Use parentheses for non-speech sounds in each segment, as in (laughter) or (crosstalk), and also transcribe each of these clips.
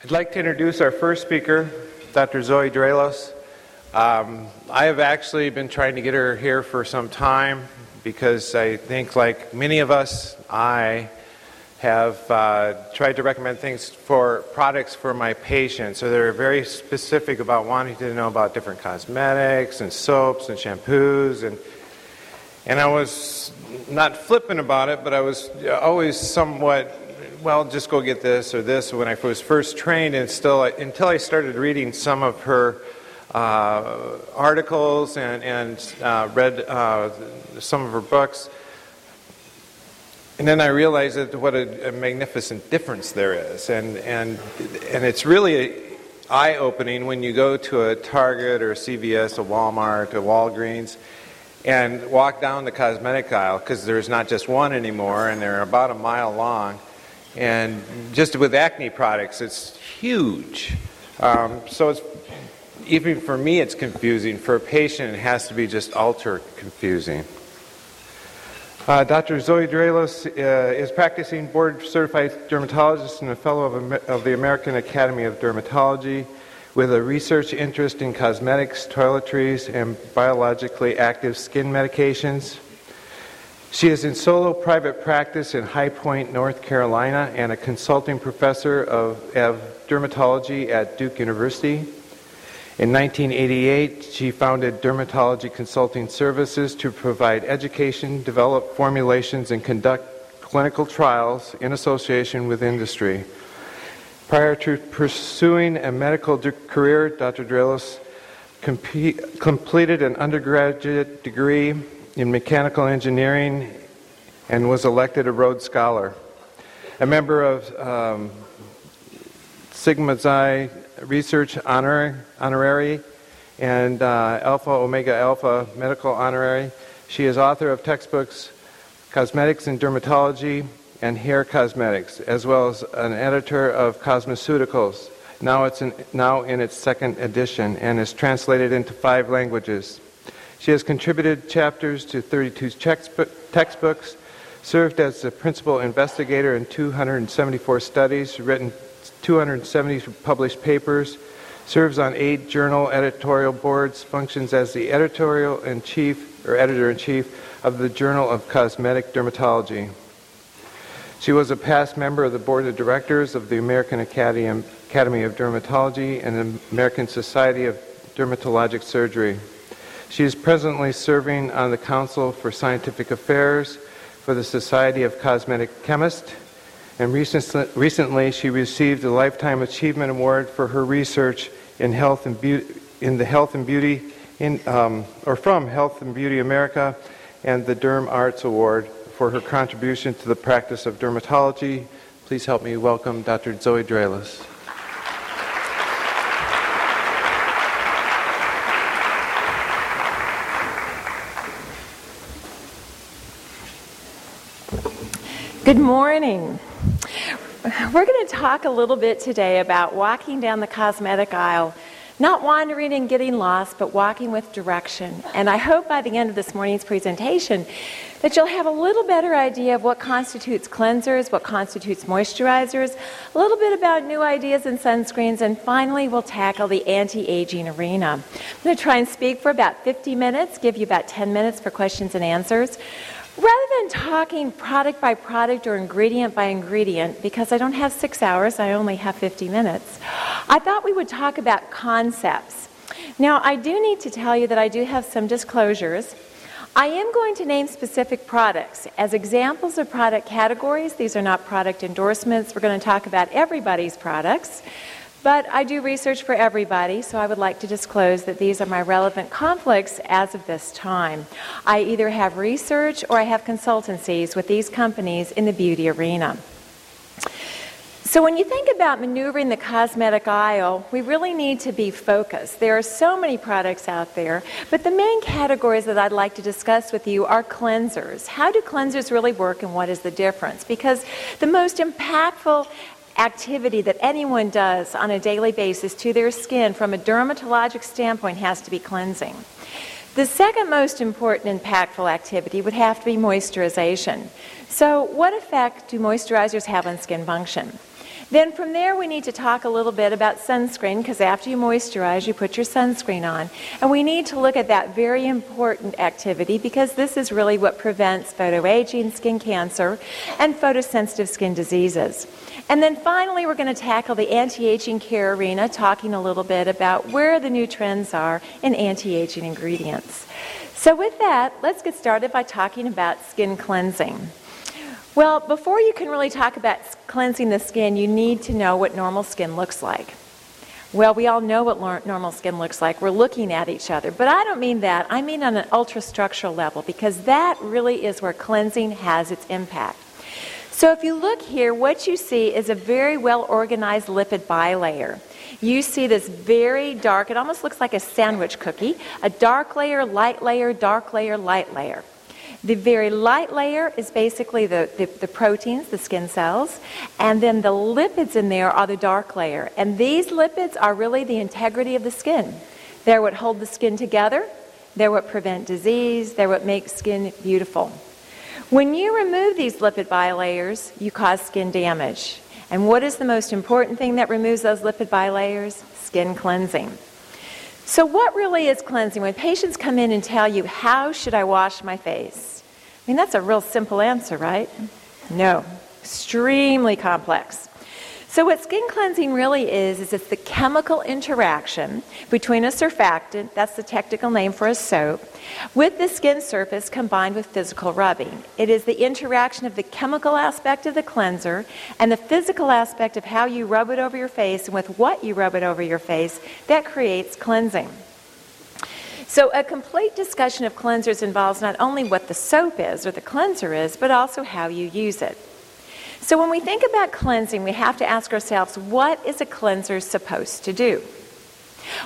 I'd like to introduce our first speaker, Dr. Zoe Draelos. Um, I have actually been trying to get her here for some time because I think, like many of us, I have uh, tried to recommend things for products for my patients. So they're very specific about wanting to know about different cosmetics and soaps and shampoos and and I was not flippant about it, but I was always somewhat well, just go get this or this. When I was first trained, and still until I started reading some of her uh, articles and, and uh, read uh, some of her books, and then I realized that what a, a, magnificent difference there is, and and and it's really eye opening when you go to a Target or a CVS, a Walmart, a Walgreens and walk down the cosmetic aisle because there's not just one anymore and they're about a mile long and just with acne products, it's huge. Um, so it's even for me, it's confusing. For a patient, it has to be just ultra confusing. Uh, Dr. Zoe Draelos uh, is practicing board certified dermatologist and a fellow of, of the American Academy of Dermatology with a research interest in cosmetics, toiletries, and biologically active skin medications. She is in solo private practice in High Point, North Carolina, and a consulting professor of, of dermatology at Duke University. In 1988, she founded Dermatology Consulting Services to provide education, develop formulations, and conduct clinical trials in association with industry. Prior to pursuing a medical career, Dr. Draelos comp- completed an undergraduate degree in mechanical engineering and was elected a Rhodes Scholar. A member of um, Sigma Xi Research Honorary, honorary and uh, Alpha Omega Alpha Medical Honorary. She is author of textbooks Cosmetics and Dermatology and Hair Cosmetics, as well as an editor of Cosmeceuticals. Now it's in, now in its second edition and is translated into five languages. She has contributed chapters to 32 textbooks, served as the principal investigator in 274 studies, written 270 published papers, serves on eight journal editorial boards, functions as the editorial in chief or editor in chief of the Journal of Cosmetic Dermatology. She was a past member of the board of directors of the American Academy, Academy of Dermatology and the American Society of Dermatologic Surgery. She is presently serving on the Council for Scientific Affairs for the Society of Cosmetic Chemists, and recently she received a Lifetime Achievement Award for her research in health and beauty, in the health and beauty, in, um, or from Health and Beauty America, and the Derm Arts Award for her contribution to the practice of dermatology. Please help me welcome Dr. Zoe Draelos. Good morning. We're going to talk a little bit today about walking down the cosmetic aisle, not wandering and getting lost, but walking with direction. And I hope by the end of this morning's presentation that you'll have a little better idea of what constitutes cleansers, what constitutes moisturizers, a little bit about new ideas in sunscreens, and finally we'll tackle the anti-aging arena. I'm going to try and speak for about 50 minutes, give you about 10 minutes for questions and answers. Rather than talking product by product or ingredient by ingredient, because I don't have six hours, I only have 50 minutes, I thought we would talk about concepts. Now, I do need to tell you that I do have some disclosures. I am going to name specific products. As examples of product categories, these are not product endorsements. We're going to talk about everybody's products. But I do research for everybody, so I would like to disclose that these are my relevant conflicts as of this time. I either have research or I have consultancies with these companies in the beauty arena. So, when you think about maneuvering the cosmetic aisle, we really need to be focused. There are so many products out there, but the main categories that I'd like to discuss with you are cleansers. How do cleansers really work and what is the difference? Because the most impactful activity that anyone does on a daily basis to their skin from a dermatologic standpoint has to be cleansing. The second most important impactful activity would have to be moisturization. So, what effect do moisturizers have on skin function? Then from there, we need to talk a little bit about sunscreen because after you moisturize, you put your sunscreen on. And we need to look at that very important activity because this is really what prevents photoaging, skin cancer, and photosensitive skin diseases. And then finally, we're going to tackle the anti aging care arena, talking a little bit about where the new trends are in anti aging ingredients. So, with that, let's get started by talking about skin cleansing. Well, before you can really talk about cleansing the skin, you need to know what normal skin looks like. Well, we all know what normal skin looks like. We're looking at each other. But I don't mean that. I mean on an ultrastructural level because that really is where cleansing has its impact. So if you look here, what you see is a very well organized lipid bilayer. You see this very dark, it almost looks like a sandwich cookie, a dark layer, light layer, dark layer, light layer. The very light layer is basically the, the, the, proteins, the skin cells, and then the lipids in there are the dark layer. And these lipids are really the integrity of the skin. They're what hold the skin together, they're what prevent disease, they're what make skin beautiful. When you remove these lipid bilayers, you cause skin damage. And what is the most important thing that removes those lipid bilayers? Skin cleansing. So, what really is cleansing? When patients come in and tell you, How should I wash my face? I mean, that's a real simple answer, right? No, extremely complex. So, what skin cleansing really is, is it's the chemical interaction between a surfactant, that's the technical name for a soap, with the skin surface combined with physical rubbing. It is the interaction of the chemical aspect of the cleanser and the physical aspect of how you rub it over your face and with what you rub it over your face that creates cleansing. So, a complete discussion of cleansers involves not only what the soap is or the cleanser is, but also how you use it. So when we think about cleansing, we have to ask ourselves what is a cleanser supposed to do?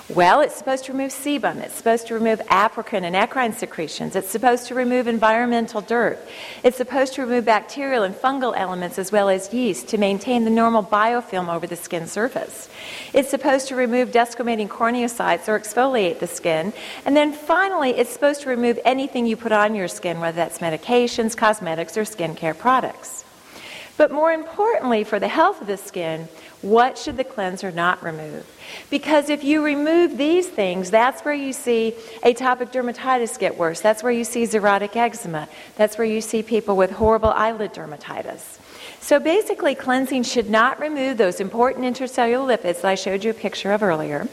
Well, it's supposed to remove sebum. It's supposed to remove apocrine and eccrine secretions. It's supposed to remove environmental dirt. It's supposed to remove bacterial and fungal elements as well as yeast to maintain the normal biofilm over the skin surface. It's supposed to remove desquamating corneocytes or exfoliate the skin. And then finally, it's supposed to remove anything you put on your skin, whether that's medications, cosmetics, or skincare products. But more importantly, for the health of the skin, what should the cleanser not remove? Because if you remove these things, that's where you see atopic dermatitis get worse. That's where you see xerotic eczema. That's where you see people with horrible eyelid dermatitis. So basically, cleansing should not remove those important intercellular lipids that I showed you a picture of earlier.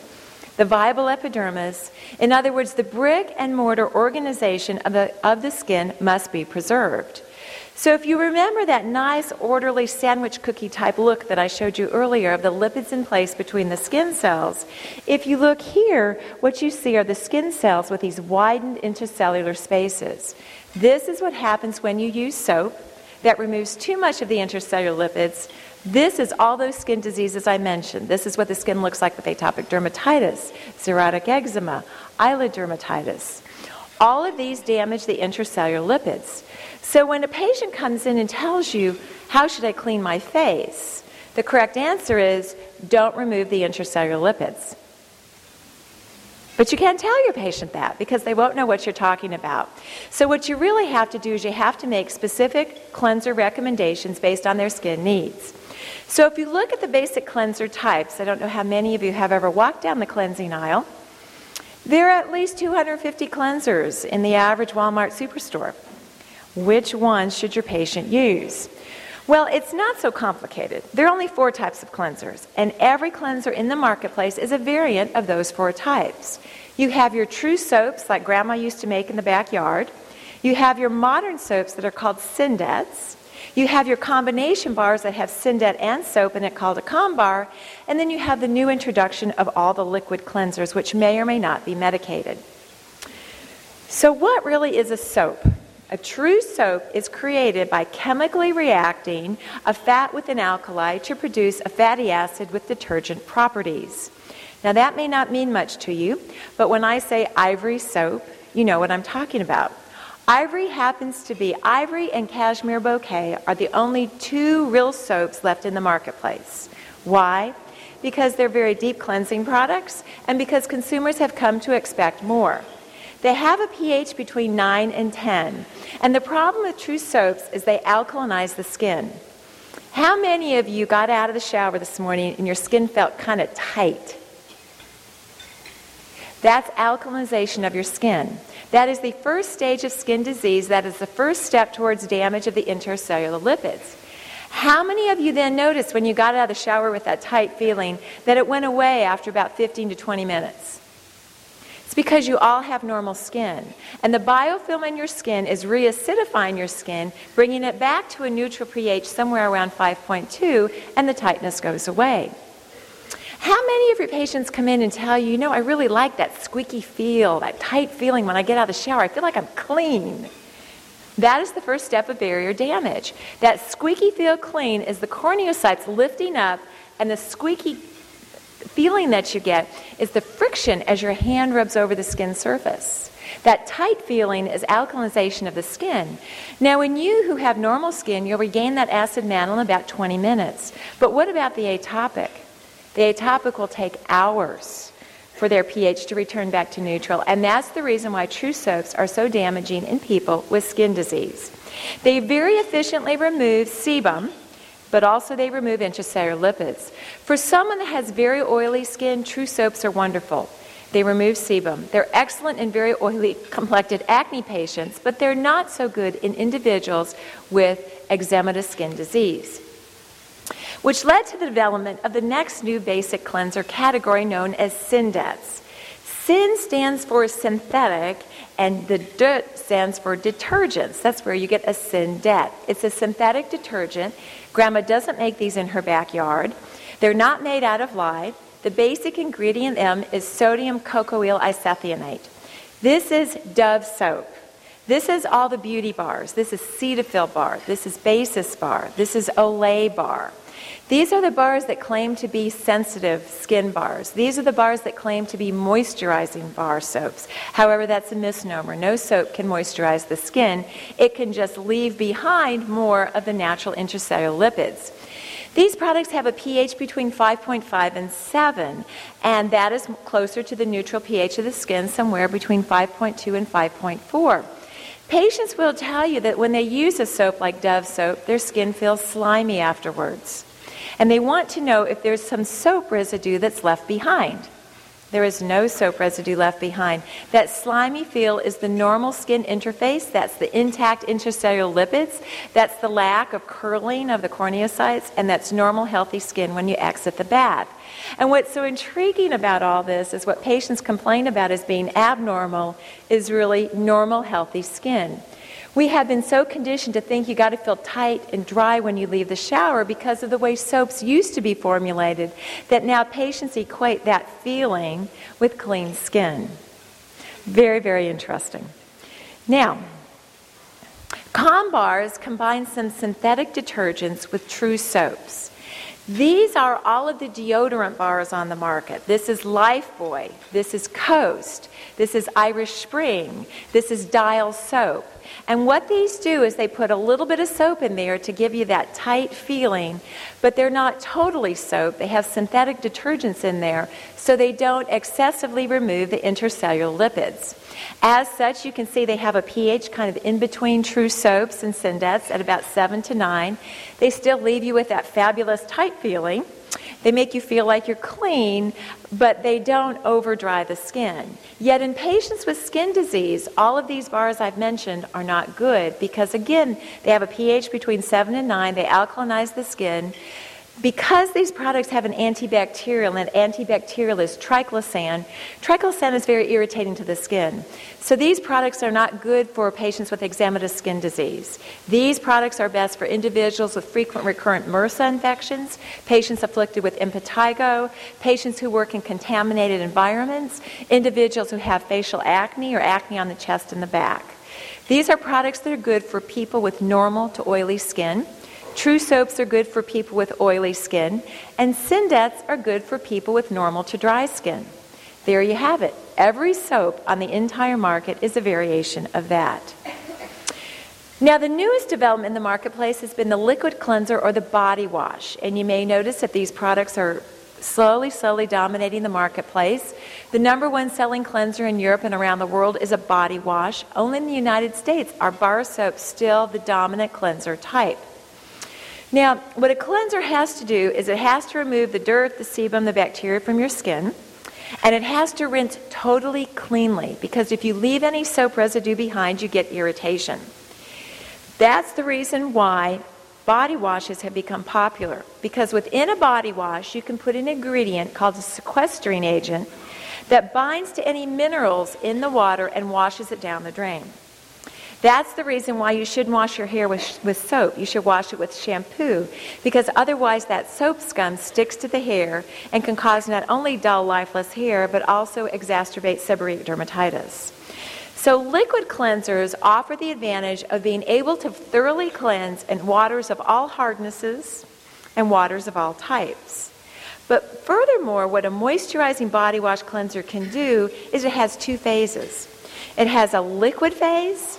The viable epidermis, in other words, the brick and mortar organization of the, of the skin must be preserved. So, if you remember that nice, orderly sandwich cookie type look that I showed you earlier of the lipids in place between the skin cells, if you look here, what you see are the skin cells with these widened intercellular spaces. This is what happens when you use soap that removes too much of the intercellular lipids. This is all those skin diseases I mentioned. This is what the skin looks like with atopic dermatitis, xerotic eczema, eyelid dermatitis. All of these damage the intracellular lipids. So when a patient comes in and tells you, How should I clean my face? the correct answer is, Don't remove the intracellular lipids. But you can't tell your patient that because they won't know what you're talking about. So, what you really have to do is you have to make specific cleanser recommendations based on their skin needs. So, if you look at the basic cleanser types, I don't know how many of you have ever walked down the cleansing aisle, there are at least 250 cleansers in the average Walmart superstore. Which one should your patient use? Well, it's not so complicated. There are only four types of cleansers, and every cleanser in the marketplace is a variant of those four types. You have your true soaps like grandma used to make in the backyard. You have your modern soaps that are called Syndets. You have your combination bars that have Syndet and soap in it called a ComBar. And then you have the new introduction of all the liquid cleansers, which may or may not be medicated. So, what really is a soap? A true soap is created by chemically reacting a fat with an alkali to produce a fatty acid with detergent properties. Now, that may not mean much to you, but when I say ivory soap, you know what I'm talking about. Ivory happens to be ivory and cashmere bouquet are the only two real soaps left in the marketplace. Why? Because they're very deep cleansing products and because consumers have come to expect more. They have a pH between 9 and 10. And the problem with true soaps is they alkalinize the skin. How many of you got out of the shower this morning and your skin felt kind of tight? That's alkalization of your skin. That is the first stage of skin disease. That is the first step towards damage of the intercellular lipids. How many of you then noticed when you got out of the shower with that tight feeling that it went away after about 15 to 20 minutes? It's because you all have normal skin. And the biofilm in your skin is reacidifying your skin, bringing it back to a neutral pH somewhere around 5.2, and the tightness goes away. How many of your patients come in and tell you, you know, I really like that squeaky feel, that tight feeling when I get out of the shower? I feel like I'm clean. That is the first step of barrier damage. That squeaky feel clean is the corneocytes lifting up, and the squeaky feeling that you get is the friction as your hand rubs over the skin surface. That tight feeling is alkalization of the skin. Now, in you who have normal skin, you'll regain that acid mantle in about 20 minutes. But what about the atopic? The atopic will take hours for their pH to return back to neutral, and that's the reason why true soaps are so damaging in people with skin disease. They very efficiently remove sebum, but also they remove intracellular lipids. For someone that has very oily skin, true soaps are wonderful. They remove sebum. They're excellent in very oily (laughs) complected acne patients, but they're not so good in individuals with eczematous skin disease which led to the development of the next new basic cleanser category known as Syndets. Syn stands for synthetic, and the D stands for detergents. That's where you get a Syndet. It's a synthetic detergent. Grandma doesn't make these in her backyard. They're not made out of lye. The basic ingredient in them is sodium cocoyl isethionate. This is Dove soap. This is all the beauty bars. This is Cetaphil bar. This is Basis bar. This is Olay bar. These are the bars that claim to be sensitive skin bars. These are the bars that claim to be moisturizing bar soaps. However, that's a misnomer. No soap can moisturize the skin, it can just leave behind more of the natural intracellular lipids. These products have a pH between 5.5 and 7, and that is closer to the neutral pH of the skin, somewhere between 5.2 and 5.4. Patients will tell you that when they use a soap like Dove soap, their skin feels slimy afterwards and they want to know if there's some soap residue that's left behind. There is no soap residue left behind. That slimy feel is the normal skin interface. That's the intact intracellular lipids. That's the lack of curling of the corneocytes. And that's normal, healthy skin when you exit the bath. And what's so intriguing about all this is what patients complain about as being abnormal is really normal, healthy skin. We have been so conditioned to think you got to feel tight and dry when you leave the shower because of the way soaps used to be formulated that now patients equate that feeling with clean skin. Very, very interesting. Now, Combars combine some synthetic detergents with true soaps. These are all of the deodorant bars on the market. This is Lifebuoy. This is Coast. This is Irish Spring. This is Dial Soap. And what these do is they put a little bit of soap in there to give you that tight feeling, but they're not totally soap. They have synthetic detergents in there, so they don't excessively remove the intercellular lipids. As such, you can see they have a pH kind of in between true soaps and Syndets at about 7 to 9. They still leave you with that fabulous tight feeling. They make you feel like you're clean, but they don't overdry the skin. Yet in patients with skin disease, all of these bars I've mentioned are not good because, again, they have a pH between 7 and 9, they alkalinize the skin. Because these products have an antibacterial, and antibacterial is triclosan, triclosan is very irritating to the skin. So these products are not good for patients with eczematous skin disease. These products are best for individuals with frequent recurrent MRSA infections, patients afflicted with impetigo, patients who work in contaminated environments, individuals who have facial acne or acne on the chest and the back. These are products that are good for people with normal to oily skin. True soaps are good for people with oily skin, and Syndets are good for people with normal to dry skin. There you have it. Every soap on the entire market is a variation of that. Now, the newest development in the marketplace has been the liquid cleanser or the body wash. And you may notice that these products are slowly, slowly dominating the marketplace. The number one selling cleanser in Europe and around the world is a body wash. Only in the United States are bar soaps still the dominant cleanser type. Now, what a cleanser has to do is it has to remove the dirt, the sebum, the bacteria from your skin, and it has to rinse totally cleanly because if you leave any soap residue behind, you get irritation. That's the reason why body washes have become popular because within a body wash, you can put an ingredient called a sequestering agent that binds to any minerals in the water and washes it down the drain. That's the reason why you shouldn't wash your hair with, with soap. You should wash it with shampoo because otherwise that soap scum sticks to the hair and can cause not only dull, lifeless hair but also exacerbate seborrheic dermatitis. So, liquid cleansers offer the advantage of being able to thoroughly cleanse in waters of all hardnesses and waters of all types. But furthermore, what a moisturizing body wash cleanser can do is it has two phases. It has a liquid phase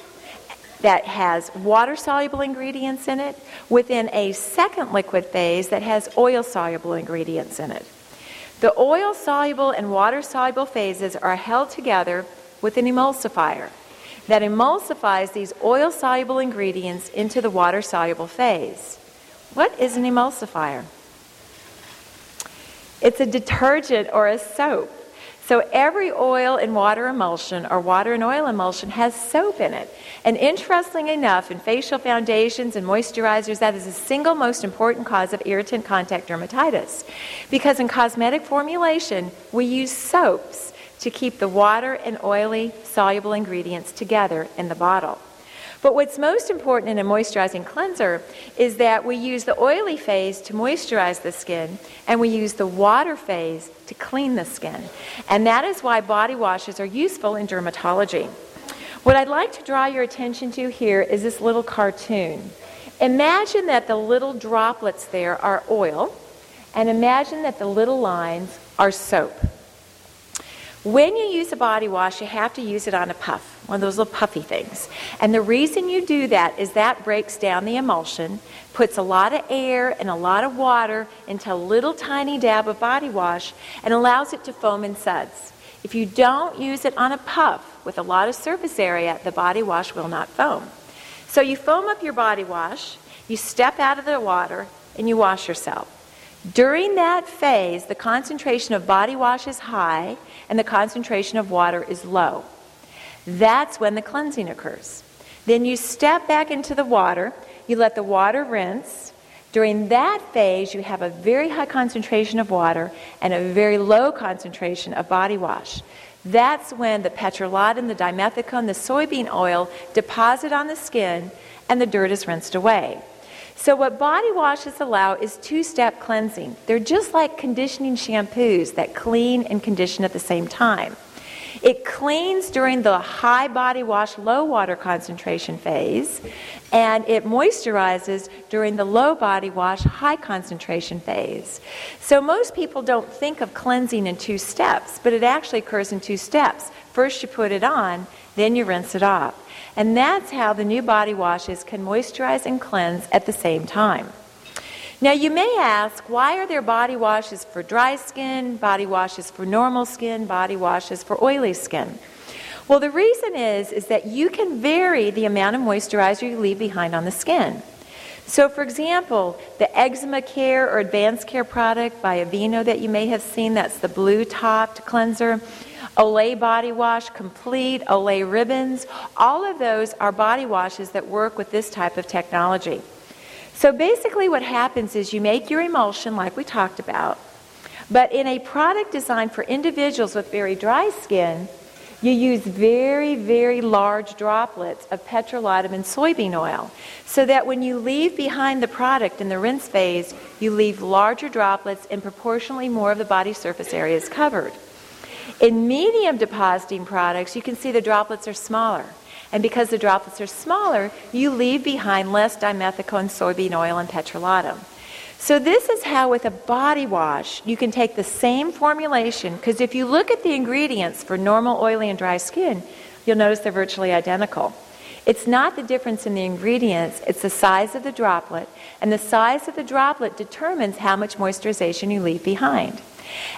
that has water soluble ingredients in it within a second liquid phase that has oil soluble ingredients in it. The oil soluble and water soluble phases are held together with an emulsifier that emulsifies these oil soluble ingredients into the water soluble phase. What is an emulsifier? It's a detergent or a soap so every oil and water emulsion or water and oil emulsion has soap in it. And interestingly enough, in facial foundations and moisturizers, that is the single most important cause of irritant contact dermatitis. Because in cosmetic formulation, we use soaps to keep the water and oily soluble ingredients together in the bottle. But what's most important in a moisturizing cleanser is that we use the oily phase to moisturize the skin and we use the water phase to clean the skin. And that is why body washes are useful in dermatology. What I'd like to draw your attention to here is this little cartoon. Imagine that the little droplets there are oil, and imagine that the little lines are soap. When you use a body wash, you have to use it on a puff, one of those little puffy things. And the reason you do that is that breaks down the emulsion, puts a lot of air and a lot of water into a little tiny dab of body wash, and allows it to foam in suds. If you don't use it on a puff with a lot of surface area, the body wash will not foam. So you foam up your body wash, you step out of the water, and you wash yourself. During that phase, the concentration of body wash is high and the concentration of water is low. That's when the cleansing occurs. Then you step back into the water, you let the water rinse. During that phase, you have a very high concentration of water and a very low concentration of body wash. That's when the petrolatum, the dimethicone, the soybean oil deposit on the skin and the dirt is rinsed away. So, what body washes allow is two step cleansing. They're just like conditioning shampoos that clean and condition at the same time. It cleans during the high body wash, low water concentration phase, and it moisturizes during the low body wash, high concentration phase. So, most people don't think of cleansing in two steps, but it actually occurs in two steps. First, you put it on, then you rinse it off. And that's how the new body washes can moisturize and cleanse at the same time. Now, you may ask, why are there body washes for dry skin, body washes for normal skin, body washes for oily skin? Well, the reason is is that you can vary the amount of moisturizer you leave behind on the skin. So, for example, the Eczema Care or Advanced Care product by Aveeno that you may have seen, that's the blue topped cleanser. Olay body wash, complete, Olay ribbons, all of those are body washes that work with this type of technology. So basically, what happens is you make your emulsion like we talked about, but in a product designed for individuals with very dry skin, you use very, very large droplets of petrolatum and soybean oil so that when you leave behind the product in the rinse phase, you leave larger droplets and proportionally more of the body surface area is covered. In medium depositing products, you can see the droplets are smaller. And because the droplets are smaller, you leave behind less dimethicone, soybean oil, and petrolatum. So, this is how, with a body wash, you can take the same formulation. Because if you look at the ingredients for normal, oily, and dry skin, you'll notice they're virtually identical. It's not the difference in the ingredients, it's the size of the droplet. And the size of the droplet determines how much moisturization you leave behind.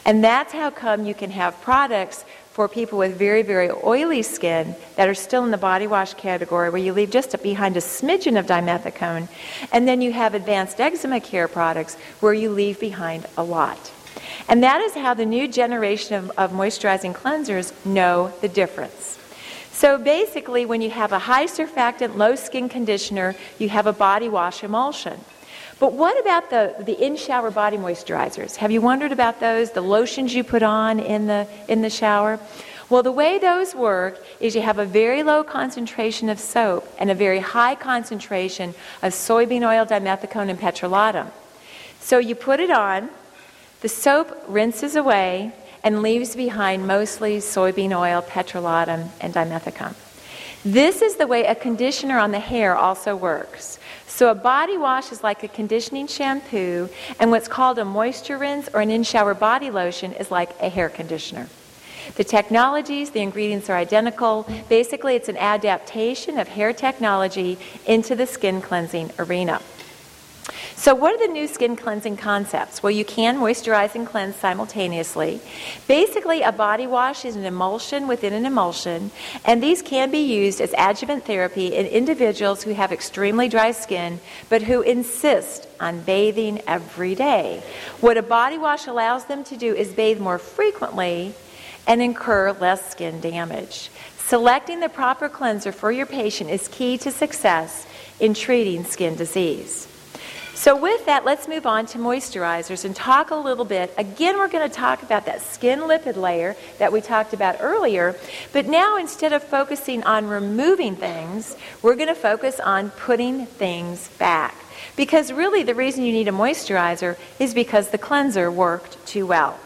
And that's how come you can have products for people with very, very oily skin that are still in the body wash category where you leave just behind a smidgen of dimethicone. And then you have advanced eczema care products where you leave behind a lot. And that is how the new generation of, of moisturizing cleansers know the difference. So basically, when you have a high surfactant, low skin conditioner, you have a body wash emulsion. But what about the, the in shower body moisturizers? Have you wondered about those, the lotions you put on in the, in the shower? Well, the way those work is you have a very low concentration of soap and a very high concentration of soybean oil, dimethicone, and petrolatum. So you put it on, the soap rinses away and leaves behind mostly soybean oil, petrolatum, and dimethicone. This is the way a conditioner on the hair also works. So a body wash is like a conditioning shampoo, and what's called a moisture rinse or an in-shower body lotion is like a hair conditioner. The technologies, the ingredients are identical. Basically, it's an adaptation of hair technology into the skin cleansing arena. So, what are the new skin cleansing concepts? Well, you can moisturize and cleanse simultaneously. Basically, a body wash is an emulsion within an emulsion, and these can be used as adjuvant therapy in individuals who have extremely dry skin but who insist on bathing every day. What a body wash allows them to do is bathe more frequently and incur less skin damage. Selecting the proper cleanser for your patient is key to success in treating skin disease. So, with that, let's move on to moisturizers and talk a little bit. Again, we're going to talk about that skin lipid layer that we talked about earlier, but now instead of focusing on removing things, we're going to focus on putting things back. Because really, the reason you need a moisturizer is because the cleanser worked too well.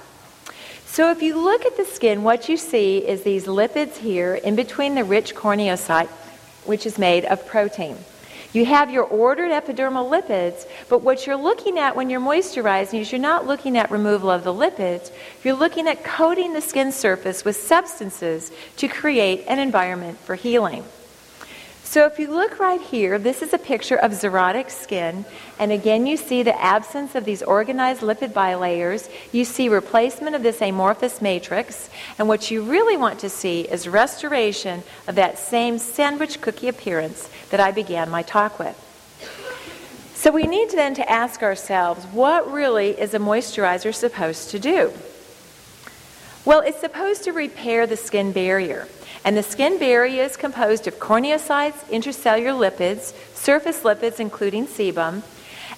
So, if you look at the skin, what you see is these lipids here in between the rich corneocyte, which is made of protein. You have your ordered epidermal lipids, but what you're looking at when you're moisturizing is you're not looking at removal of the lipids, you're looking at coating the skin surface with substances to create an environment for healing. So if you look right here, this is a picture of xerotic skin. And again, you see the absence of these organized lipid bilayers. You see replacement of this amorphous matrix. And what you really want to see is restoration of that same sandwich cookie appearance that I began my talk with. So we need then to ask ourselves, what really is a moisturizer supposed to do? Well, it's supposed to repair the skin barrier. And the skin barrier is composed of corneocytes, intercellular lipids, surface lipids, including sebum.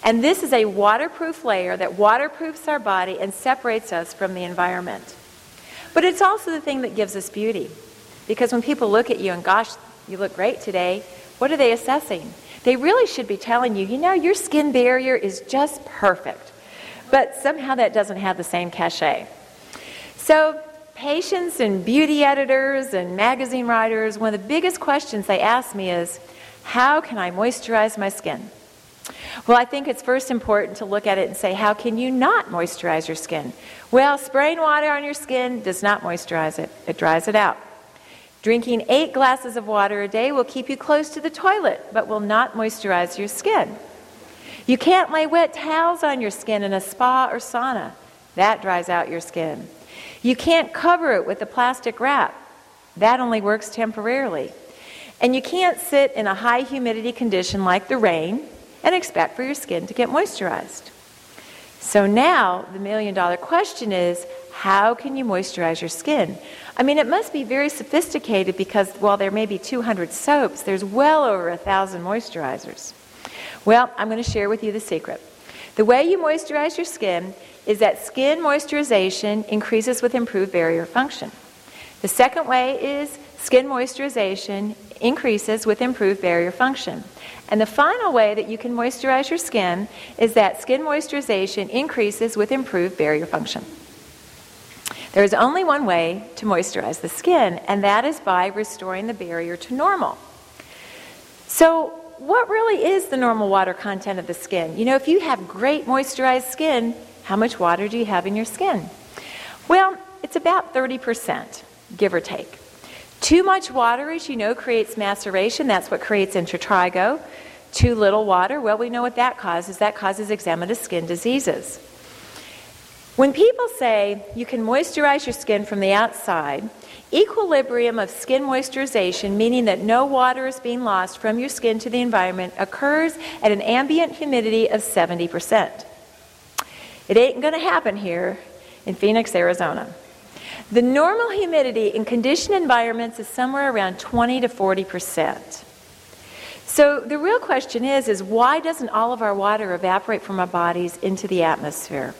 And this is a waterproof layer that waterproofs our body and separates us from the environment. But it's also the thing that gives us beauty. Because when people look at you and, gosh, you look great today, what are they assessing? They really should be telling you, you know, your skin barrier is just perfect. But somehow that doesn't have the same cachet. So patients and beauty editors and magazine writers, one of the biggest questions they ask me is, how can I moisturize my skin? Well, I think it's first important to look at it and say, how can you not moisturize your skin? Well, spraying water on your skin does not moisturize it, it dries it out. Drinking eight glasses of water a day will keep you close to the toilet, but will not moisturize your skin. You can't lay wet towels on your skin in a spa or sauna. That dries out your skin. You can't cover it with a plastic wrap. That only works temporarily. And you can't sit in a high humidity condition like the rain and expect for your skin to get moisturized. So now the million dollar question is how can you moisturize your skin? I mean, it must be very sophisticated because while there may be 200 soaps, there's well over a thousand moisturizers. Well, I'm going to share with you the secret. The way you moisturize your skin is that skin moisturization increases with improved barrier function. The second way is skin moisturization increases with improved barrier function. And the final way that you can moisturize your skin is that skin moisturization increases with improved barrier function. There is only one way to moisturize the skin, and that is by restoring the barrier to normal. So, what really is the normal water content of the skin? You know, if you have great moisturized skin, how much water do you have in your skin? Well, it's about 30%, give or take. Too much water, as you know, creates maceration. That's what creates intertrigo. Too little water, well, we know what that causes. That causes eczematous skin diseases. When people say you can moisturize your skin from the outside, equilibrium of skin moisturization, meaning that no water is being lost from your skin to the environment, occurs at an ambient humidity of 70%. It ain't going to happen here in Phoenix, Arizona. The normal humidity in conditioned environments is somewhere around 20 to 40 percent. So the real question is is why doesn't all of our water evaporate from our bodies into the atmosphere?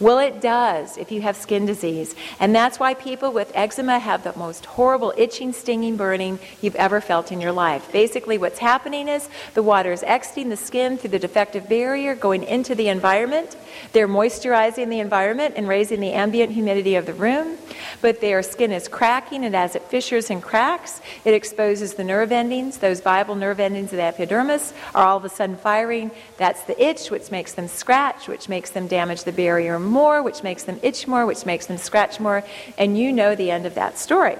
Well, it does if you have skin disease. And that's why people with eczema have the most horrible itching, stinging, burning you've ever felt in your life. Basically, what's happening is the water is exiting the skin through the defective barrier, going into the environment. They're moisturizing the environment and raising the ambient humidity of the room. But their skin is cracking, and as it fissures and cracks, it exposes the nerve endings. Those viable nerve endings of the epidermis are all of a sudden firing. That's the itch, which makes them scratch, which makes them damage the barrier more, which makes them itch more, which makes them scratch more, and you know the end of that story.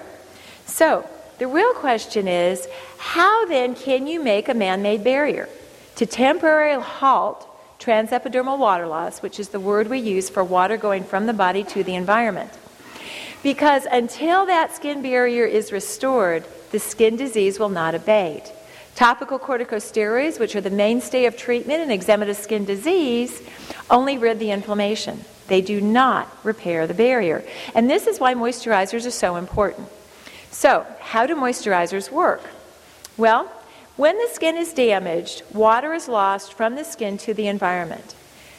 So, the real question is how then can you make a man made barrier to temporarily halt transepidermal water loss, which is the word we use for water going from the body to the environment? Because until that skin barrier is restored, the skin disease will not abate. Topical corticosteroids, which are the mainstay of treatment in eczematous skin disease, only rid the inflammation. They do not repair the barrier. And this is why moisturizers are so important. So, how do moisturizers work? Well, when the skin is damaged, water is lost from the skin to the environment.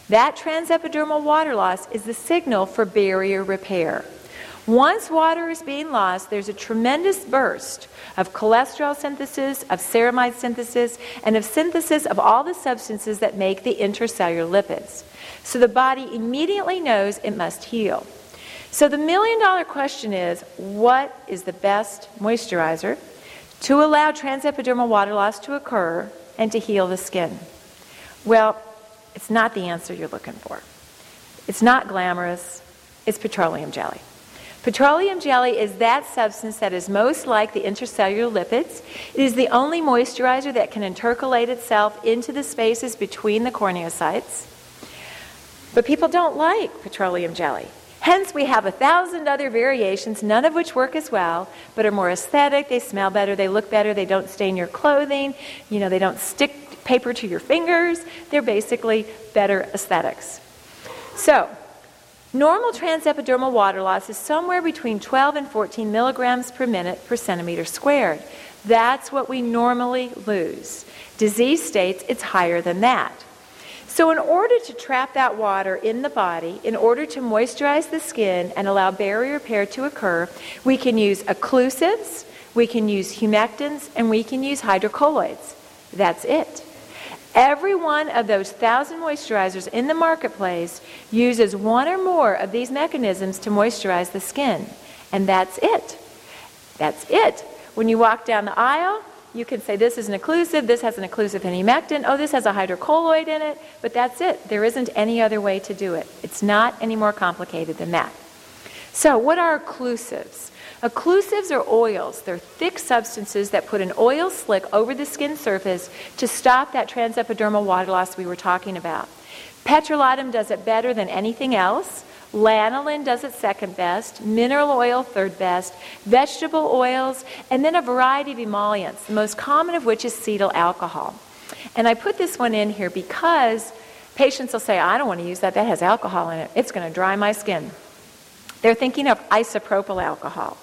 That transepidermal water loss is the signal for barrier repair. Once water is being lost, there's a tremendous burst of cholesterol synthesis, of ceramide synthesis, and of synthesis of all the substances that make the intercellular lipids. So the body immediately knows it must heal. So the million dollar question is what is the best moisturizer to allow transepidermal water loss to occur and to heal the skin? Well, it's not the answer you're looking for. It's not glamorous, it's petroleum jelly. Petroleum jelly is that substance that is most like the intercellular lipids. It is the only moisturizer that can intercalate itself into the spaces between the corneocytes. But people don't like petroleum jelly. Hence, we have a thousand other variations, none of which work as well, but are more aesthetic. They smell better, they look better, they don't stain your clothing, you know, they don't stick paper to your fingers. They're basically better aesthetics. So, Normal transepidermal water loss is somewhere between 12 and 14 milligrams per minute per centimeter squared. That's what we normally lose. Disease states it's higher than that. So, in order to trap that water in the body, in order to moisturize the skin and allow barrier repair to occur, we can use occlusives, we can use humectants, and we can use hydrocolloids. That's it. Every one of those thousand moisturizers in the marketplace uses one or more of these mechanisms to moisturize the skin. And that's it. That's it. When you walk down the aisle, you can say this is an occlusive, this has an occlusive humectant, oh, this has a hydrocolloid in it, but that's it. There isn't any other way to do it. It's not any more complicated than that. So, what are occlusives? Occlusives are oils. They're thick substances that put an oil slick over the skin surface to stop that transepidermal water loss we were talking about. Petrolatum does it better than anything else. Lanolin does it second best, mineral oil third best, vegetable oils, and then a variety of emollients, the most common of which is cetyl alcohol. And I put this one in here because patients will say, I don't want to use that, that has alcohol in it, it's going to dry my skin. They're thinking of isopropyl alcohol.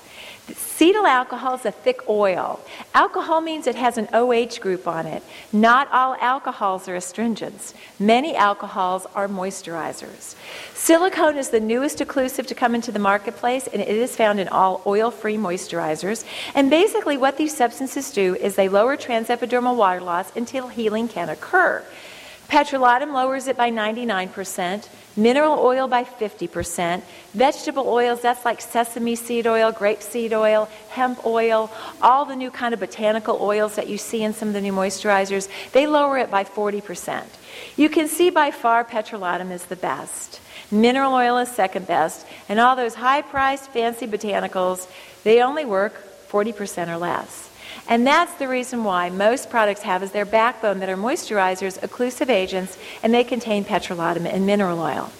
Cetyl alcohol is a thick oil. Alcohol means it has an OH group on it. Not all alcohols are astringents. Many alcohols are moisturizers. Silicone is the newest occlusive to come into the marketplace, and it is found in all oil free moisturizers. And basically, what these substances do is they lower transepidermal water loss until healing can occur. Petrolatum lowers it by 99%, mineral oil by 50%, vegetable oils, that's like sesame seed oil, grapeseed oil, hemp oil, all the new kind of botanical oils that you see in some of the new moisturizers, they lower it by 40%. You can see by far petrolatum is the best. Mineral oil is second best, and all those high priced fancy botanicals, they only work 40% or less. And that's the reason why most products have as their backbone that are moisturizers, occlusive agents, and they contain petrolatum and mineral oil.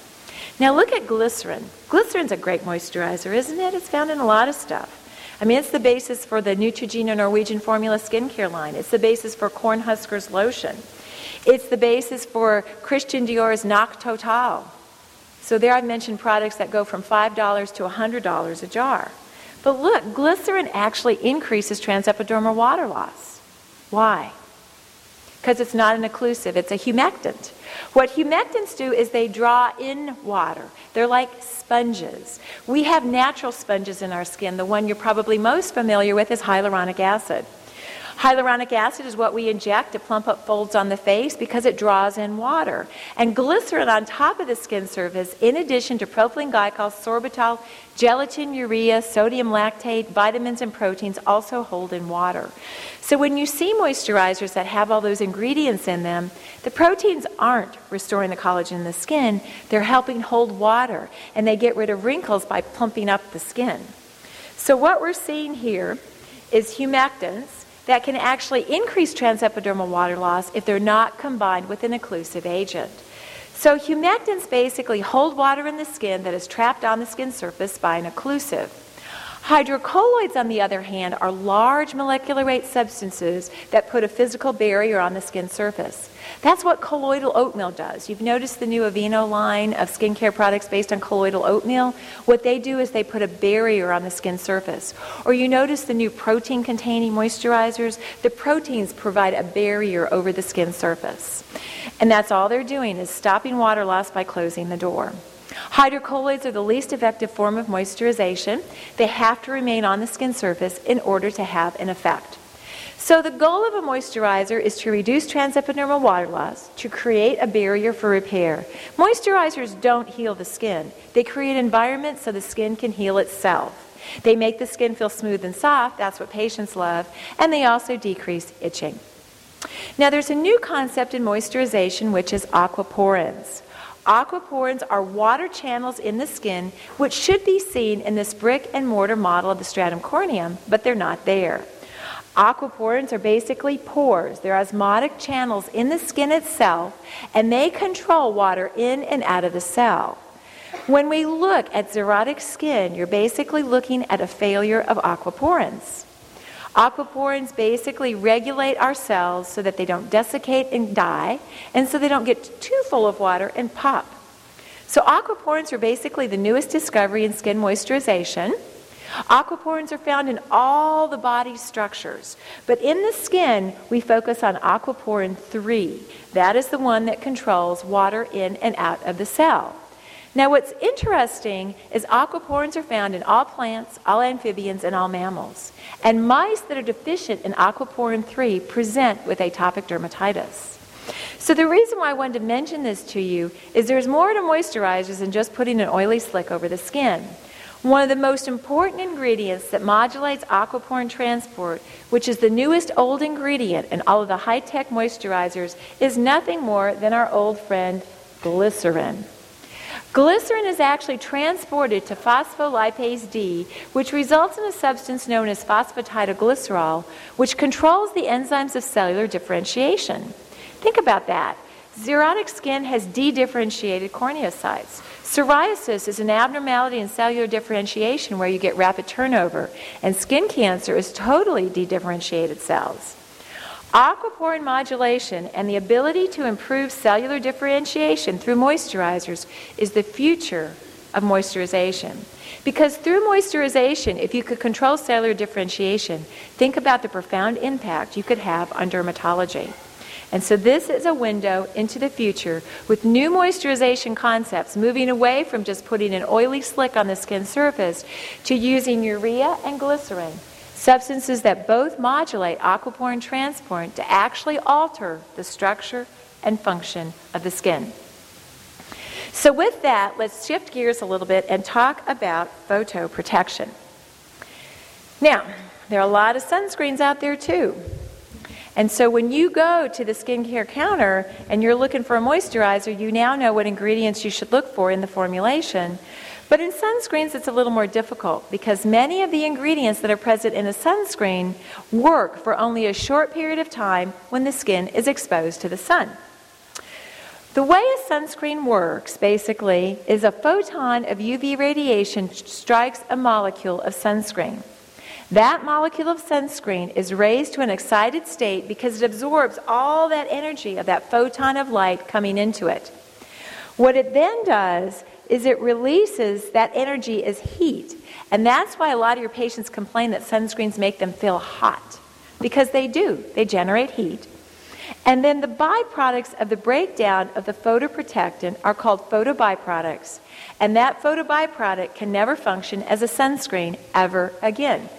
Now look at glycerin. Glycerin's a great moisturizer, isn't it? It's found in a lot of stuff. I mean, it's the basis for the Neutrogena Norwegian Formula skincare line. It's the basis for Cornhusker's lotion. It's the basis for Christian Dior's Nacht Total. So there I've mentioned products that go from $5 to $100 a jar. But look, glycerin actually increases transepidermal water loss. Why? Because it's not an occlusive, it's a humectant. What humectants do is they draw in water. They're like sponges. We have natural sponges in our skin. The one you're probably most familiar with is hyaluronic acid. Hyaluronic acid is what we inject to plump up folds on the face because it draws in water. And glycerin on top of the skin surface, in addition to propylene glycol, sorbitol, gelatin, urea, sodium lactate, vitamins, and proteins, also hold in water. So when you see moisturizers that have all those ingredients in them, the proteins aren't restoring the collagen in the skin, they're helping hold water, and they get rid of wrinkles by plumping up the skin. So what we're seeing here is humectants that can actually increase transepidermal water loss if they're not combined with an occlusive agent. So humectants basically hold water in the skin that is trapped on the skin surface by an occlusive. Hydrocolloids, on the other hand, are large molecular weight substances that put a physical barrier on the skin surface. That's what colloidal oatmeal does. You've noticed the new Aveeno line of skincare products based on colloidal oatmeal? What they do is they put a barrier on the skin surface. Or you notice the new protein containing moisturizers? The proteins provide a barrier over the skin surface. And that's all they're doing is stopping water loss by closing the door. Hydrocolloids are the least effective form of moisturization. They have to remain on the skin surface in order to have an effect. So, the goal of a moisturizer is to reduce transepidermal water loss, to create a barrier for repair. Moisturizers don't heal the skin, they create environments so the skin can heal itself. They make the skin feel smooth and soft, that's what patients love, and they also decrease itching. Now, there's a new concept in moisturization which is aquaporins. Aquaporins are water channels in the skin which should be seen in this brick and mortar model of the stratum corneum, but they're not there. Aquaporins are basically pores. They're osmotic channels in the skin itself, and they control water in and out of the cell. When we look at xerotic skin, you're basically looking at a failure of aquaporins. Aquaporins basically regulate our cells so that they don't desiccate and die, and so they don't get too full of water and pop. So, aquaporins are basically the newest discovery in skin moisturization. Aquaporins are found in all the body structures, but in the skin, we focus on aquaporin 3. That is the one that controls water in and out of the cell. Now, what's interesting is aquaporins are found in all plants, all amphibians, and all mammals. And mice that are deficient in aquaporin 3 present with atopic dermatitis. So, the reason why I wanted to mention this to you is there's more to moisturizers than just putting an oily slick over the skin. One of the most important ingredients that modulates aquaporin transport, which is the newest old ingredient in all of the high tech moisturizers, is nothing more than our old friend glycerin. Glycerin is actually transported to phospholipase D, which results in a substance known as phosphatidylglycerol, which controls the enzymes of cellular differentiation. Think about that. Xerotic skin has de-differentiated corneocytes. Psoriasis is an abnormality in cellular differentiation where you get rapid turnover, and skin cancer is totally de-differentiated cells. Aquaporin modulation and the ability to improve cellular differentiation through moisturizers is the future of moisturization. Because through moisturization, if you could control cellular differentiation, think about the profound impact you could have on dermatology. And so, this is a window into the future with new moisturization concepts, moving away from just putting an oily slick on the skin surface to using urea and glycerin substances that both modulate aquaporin transport to actually alter the structure and function of the skin. So, with that, let's shift gears a little bit and talk about photoprotection. Now, there are a lot of sunscreens out there too. And so when you go to the skincare counter and you're looking for a moisturizer, you now know what ingredients you should look for in the formulation. But in sunscreens, it's a little more difficult because many of the ingredients that are present in a sunscreen work for only a short period of time when the skin is exposed to the sun. The way a sunscreen works, basically, is a photon of UV radiation strikes a molecule of sunscreen. That molecule of sunscreen is raised to an excited state because it absorbs all that energy of that photon of light coming into it. What it then does is it releases that energy as heat. And that's why a lot of your patients complain that sunscreens make them feel hot. Because they do, they generate heat. And then the byproducts of the breakdown of the photoprotectant are called photobyproducts. And that photobyproduct can never function as a sunscreen ever again.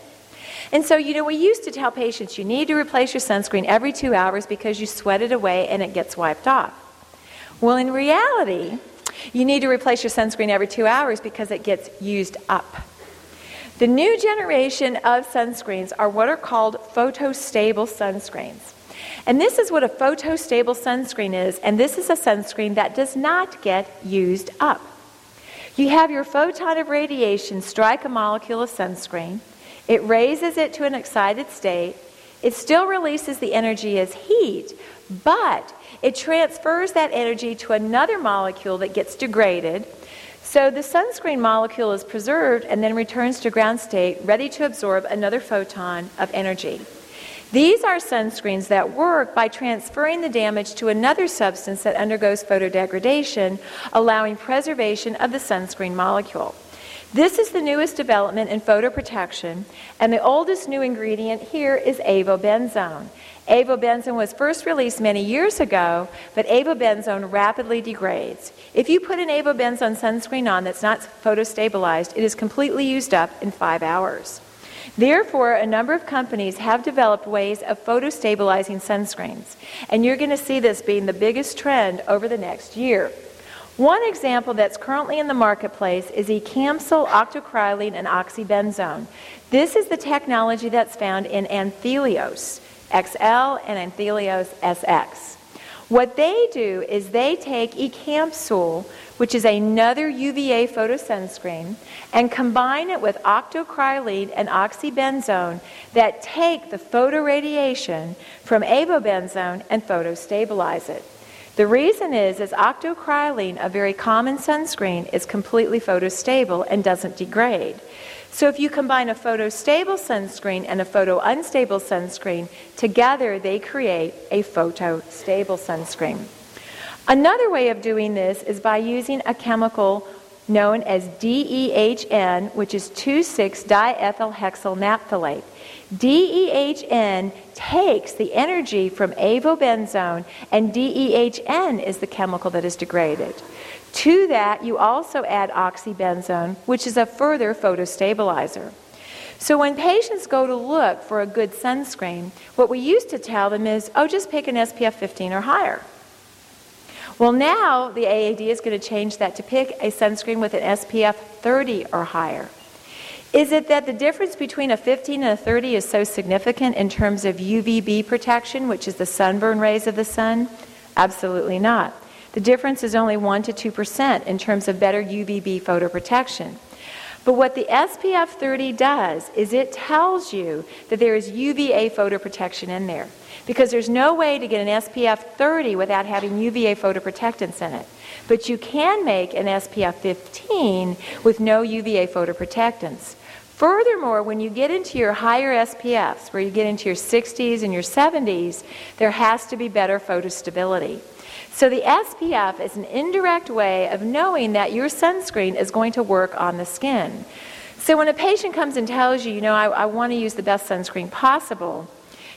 And so, you know, we used to tell patients you need to replace your sunscreen every two hours because you sweat it away and it gets wiped off. Well, in reality, you need to replace your sunscreen every two hours because it gets used up. The new generation of sunscreens are what are called photostable sunscreens. And this is what a photostable sunscreen is, and this is a sunscreen that does not get used up. You have your photon of radiation strike a molecule of sunscreen, it raises it to an excited state, it still releases the energy as heat, but it transfers that energy to another molecule that gets degraded. So the sunscreen molecule is preserved and then returns to ground state, ready to absorb another photon of energy. These are sunscreens that work by transferring the damage to another substance that undergoes photodegradation, allowing preservation of the sunscreen molecule. This is the newest development in photoprotection, and the oldest new ingredient here is avobenzone. Avobenzone was first released many years ago, but avobenzone rapidly degrades. If you put an avobenzone sunscreen on that's not photostabilized, it is completely used up in five hours. Therefore, a number of companies have developed ways of photostabilizing sunscreens, and you're going to see this being the biggest trend over the next year. One example that's currently in the marketplace is ecamsule octocrylene and oxybenzone. This is the technology that's found in Anthelios XL and Anthelios SX. What they do is they take ecamsule, which is another UVA photosunscreen, and combine it with octocrylene and oxybenzone that take the photoradiation from avobenzone and photostabilize it. The reason is, is octocrylene, a very common sunscreen, is completely photostable and doesn't degrade. So if you combine a photostable sunscreen and a photo unstable sunscreen, together they create a photostable sunscreen. Another way of doing this is by using a chemical known as DEHN, which is 2,6-diethylhexyl naphthalate. DEHN takes the energy from avobenzone, and DEHN is the chemical that is degraded. To that, you also add oxybenzone, which is a further photostabilizer. So when patients go to look for a good sunscreen, what we used to tell them is, oh, just pick an SPF 15 or higher. Well, now the AAD is going to change that to pick a sunscreen with an SPF 30 or higher. Is it that the difference between a 15 and a 30 is so significant in terms of UVB protection, which is the sunburn rays of the sun? Absolutely not. The difference is only 1 to 2% in terms of better UVB photoprotection. But what the SPF 30 does is it tells you that there is UVA photoprotection in there. Because there's no way to get an SPF 30 without having UVA photoprotectants in it. But you can make an SPF 15 with no UVA photoprotectants. Furthermore, when you get into your higher SPFs, where you get into your 60s and your 70s, there has to be better photostability. So the SPF is an indirect way of knowing that your sunscreen is going to work on the skin. So when a patient comes and tells you, you know, I, I want to use the best sunscreen possible,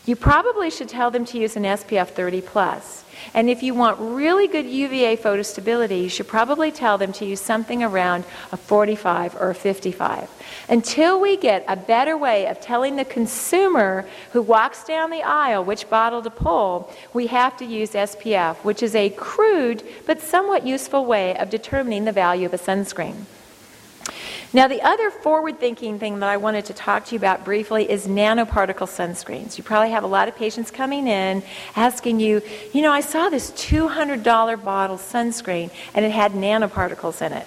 you probably should tell them to use an SPF 30 plus. And if you want really good UVA photostability, you should probably tell them to use something around a 45 or a 55. Until we get a better way of telling the consumer who walks down the aisle which bottle to pull, we have to use SPF, which is a crude but somewhat useful way of determining the value of a sunscreen. Now, the other forward thinking thing that I wanted to talk to you about briefly is nanoparticle sunscreens. You probably have a lot of patients coming in asking you, you know, I saw this $200 bottle sunscreen and it had nanoparticles in it.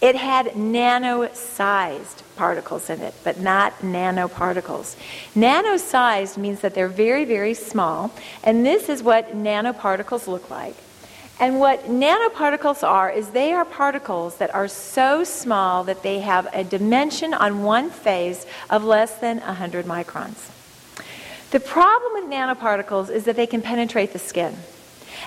It had nano sized particles in it, but not nanoparticles. Nano sized means that they're very, very small, and this is what nanoparticles look like. And what nanoparticles are is they are particles that are so small that they have a dimension on one phase of less than 100 microns. The problem with nanoparticles is that they can penetrate the skin.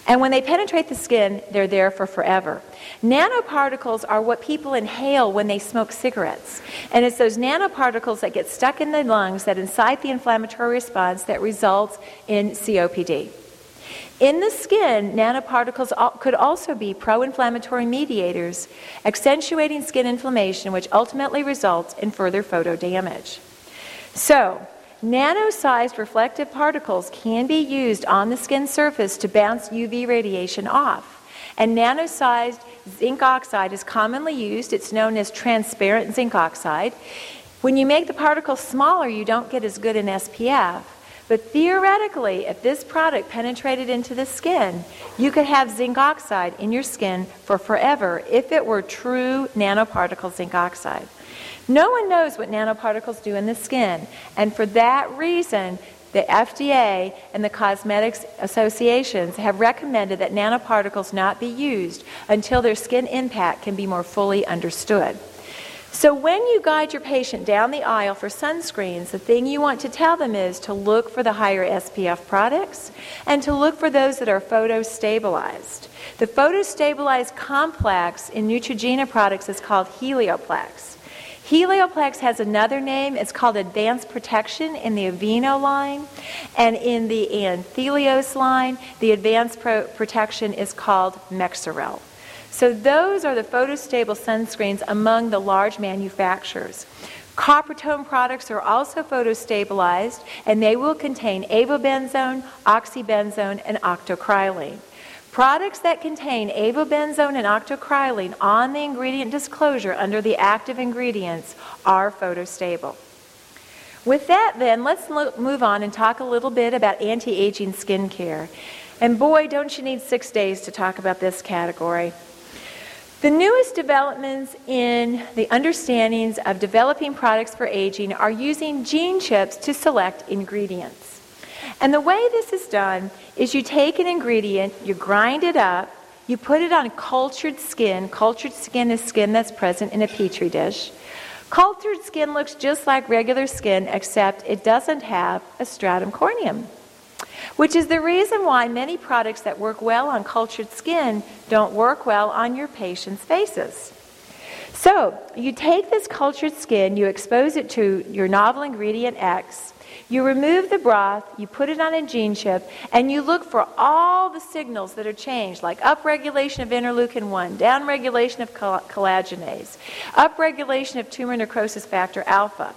And when they penetrate the skin, they're there for forever. Nanoparticles are what people inhale when they smoke cigarettes. And it's those nanoparticles that get stuck in the lungs that incite the inflammatory response that results in COPD. In the skin, nanoparticles could also be pro inflammatory mediators, accentuating skin inflammation, which ultimately results in further photo damage. So, Nano sized reflective particles can be used on the skin surface to bounce UV radiation off. And nano sized zinc oxide is commonly used. It's known as transparent zinc oxide. When you make the particles smaller, you don't get as good an SPF. But theoretically, if this product penetrated into the skin, you could have zinc oxide in your skin for forever if it were true nanoparticle zinc oxide. No one knows what nanoparticles do in the skin, and for that reason, the FDA and the cosmetics associations have recommended that nanoparticles not be used until their skin impact can be more fully understood. So, when you guide your patient down the aisle for sunscreens, the thing you want to tell them is to look for the higher SPF products and to look for those that are photostabilized. The photostabilized complex in Neutrogena products is called Helioplex. Helioplex has another name. It's called Advanced Protection in the Aveeno line. And in the Anthelios line, the Advanced Pro- Protection is called Mexoryl. So those are the photostable sunscreens among the large manufacturers. Coppertone products are also photostabilized, and they will contain avobenzone, oxybenzone, and octocrylene. Products that contain avobenzone and octocrylene on the ingredient disclosure under the active ingredients are photostable. With that, then, let's move on and talk a little bit about anti aging skincare. And boy, don't you need six days to talk about this category. The newest developments in the understandings of developing products for aging are using gene chips to select ingredients. And the way this is done is you take an ingredient, you grind it up, you put it on cultured skin. Cultured skin is skin that's present in a petri dish. Cultured skin looks just like regular skin, except it doesn't have a stratum corneum, which is the reason why many products that work well on cultured skin don't work well on your patient's faces. So, you take this cultured skin, you expose it to your novel ingredient X, you remove the broth, you put it on a gene chip, and you look for all the signals that are changed, like upregulation of interleukin 1, downregulation of collagenase, upregulation of tumor necrosis factor alpha.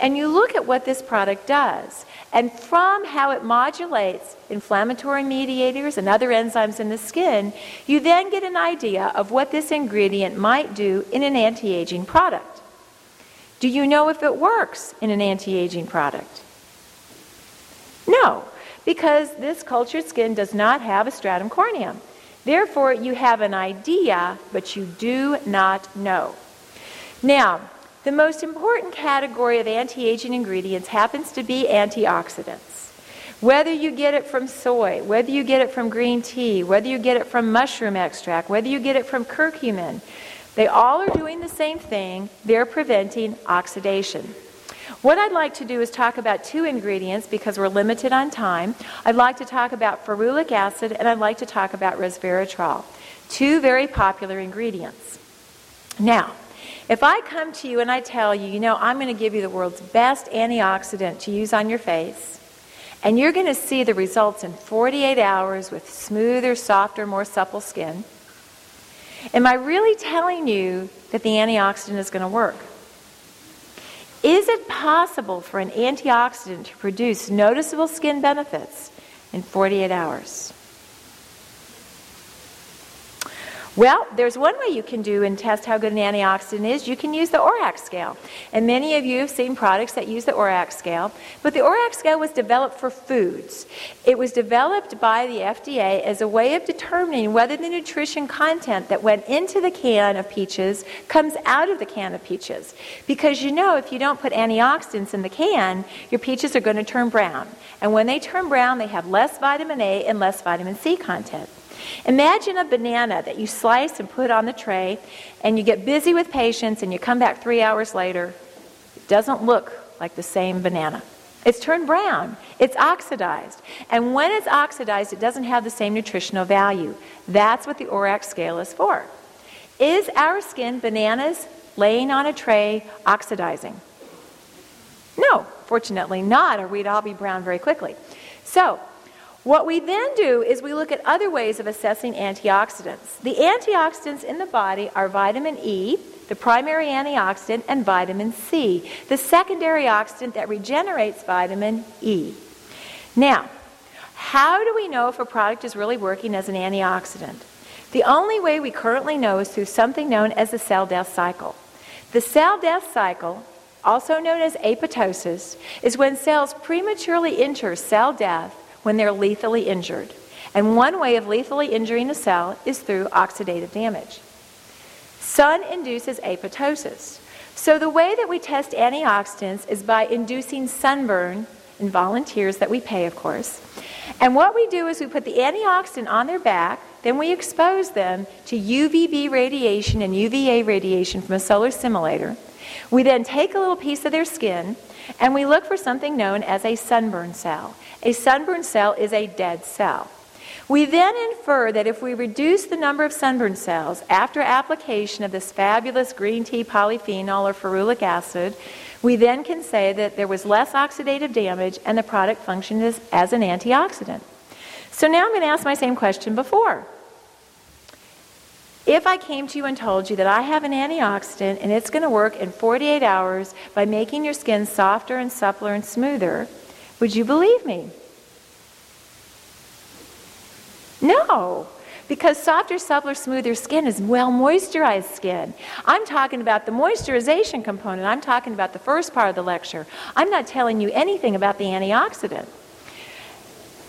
And you look at what this product does. And from how it modulates inflammatory mediators and other enzymes in the skin, you then get an idea of what this ingredient might do in an anti aging product. Do you know if it works in an anti aging product? No, because this cultured skin does not have a stratum corneum. Therefore, you have an idea, but you do not know. Now, the most important category of anti aging ingredients happens to be antioxidants. Whether you get it from soy, whether you get it from green tea, whether you get it from mushroom extract, whether you get it from curcumin, they all are doing the same thing. They're preventing oxidation. What I'd like to do is talk about two ingredients because we're limited on time. I'd like to talk about ferulic acid and I'd like to talk about resveratrol, two very popular ingredients. Now, if I come to you and I tell you, you know, I'm going to give you the world's best antioxidant to use on your face, and you're going to see the results in 48 hours with smoother, softer, more supple skin, am I really telling you that the antioxidant is going to work? Is it possible for an antioxidant to produce noticeable skin benefits in 48 hours? Well, there's one way you can do and test how good an antioxidant is. You can use the ORAC scale. And many of you have seen products that use the ORAC scale. But the ORAC scale was developed for foods. It was developed by the FDA as a way of determining whether the nutrition content that went into the can of peaches comes out of the can of peaches. Because you know, if you don't put antioxidants in the can, your peaches are going to turn brown. And when they turn brown, they have less vitamin A and less vitamin C content. Imagine a banana that you slice and put on the tray, and you get busy with patients, and you come back three hours later. It doesn't look like the same banana. It's turned brown. It's oxidized. And when it's oxidized, it doesn't have the same nutritional value. That's what the ORAC scale is for. Is our skin bananas laying on a tray oxidizing? No, fortunately not, or we'd all be brown very quickly. So, what we then do is we look at other ways of assessing antioxidants. The antioxidants in the body are vitamin E, the primary antioxidant, and vitamin C, the secondary oxidant that regenerates vitamin E. Now, how do we know if a product is really working as an antioxidant? The only way we currently know is through something known as the cell death cycle. The cell death cycle, also known as apoptosis, is when cells prematurely enter cell death when they're lethally injured. And one way of lethally injuring a cell is through oxidative damage. Sun induces apoptosis. So the way that we test antioxidants is by inducing sunburn in volunteers that we pay, of course. And what we do is we put the antioxidant on their back, then we expose them to UVB radiation and UVA radiation from a solar simulator. We then take a little piece of their skin and we look for something known as a sunburn cell. A sunburn cell is a dead cell. We then infer that if we reduce the number of sunburn cells after application of this fabulous green tea polyphenol or ferulic acid, we then can say that there was less oxidative damage and the product functioned as, as an antioxidant. So now I'm going to ask my same question before. If I came to you and told you that I have an antioxidant and it's going to work in 48 hours by making your skin softer and suppler and smoother, would you believe me? No, because softer, suppler, smoother skin is well moisturized skin. I'm talking about the moisturization component. I'm talking about the first part of the lecture. I'm not telling you anything about the antioxidant.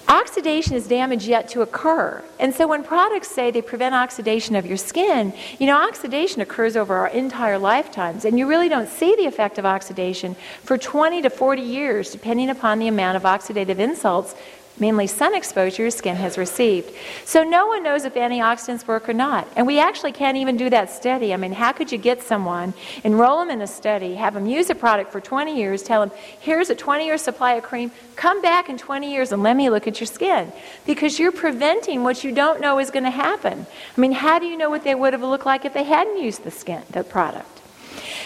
Oxidation is damage yet to occur. And so when products say they prevent oxidation of your skin, you know, oxidation occurs over our entire lifetimes. And you really don't see the effect of oxidation for 20 to 40 years, depending upon the amount of oxidative insults mainly sun exposure your skin has received. So no one knows if antioxidants work or not. And we actually can't even do that study. I mean, how could you get someone, enroll them in a study, have them use a product for 20 years, tell them, here's a 20 year supply of cream, come back in 20 years and let me look at your skin? Because you're preventing what you don't know is going to happen. I mean, how do you know what they would have looked like if they hadn't used the skin, the product?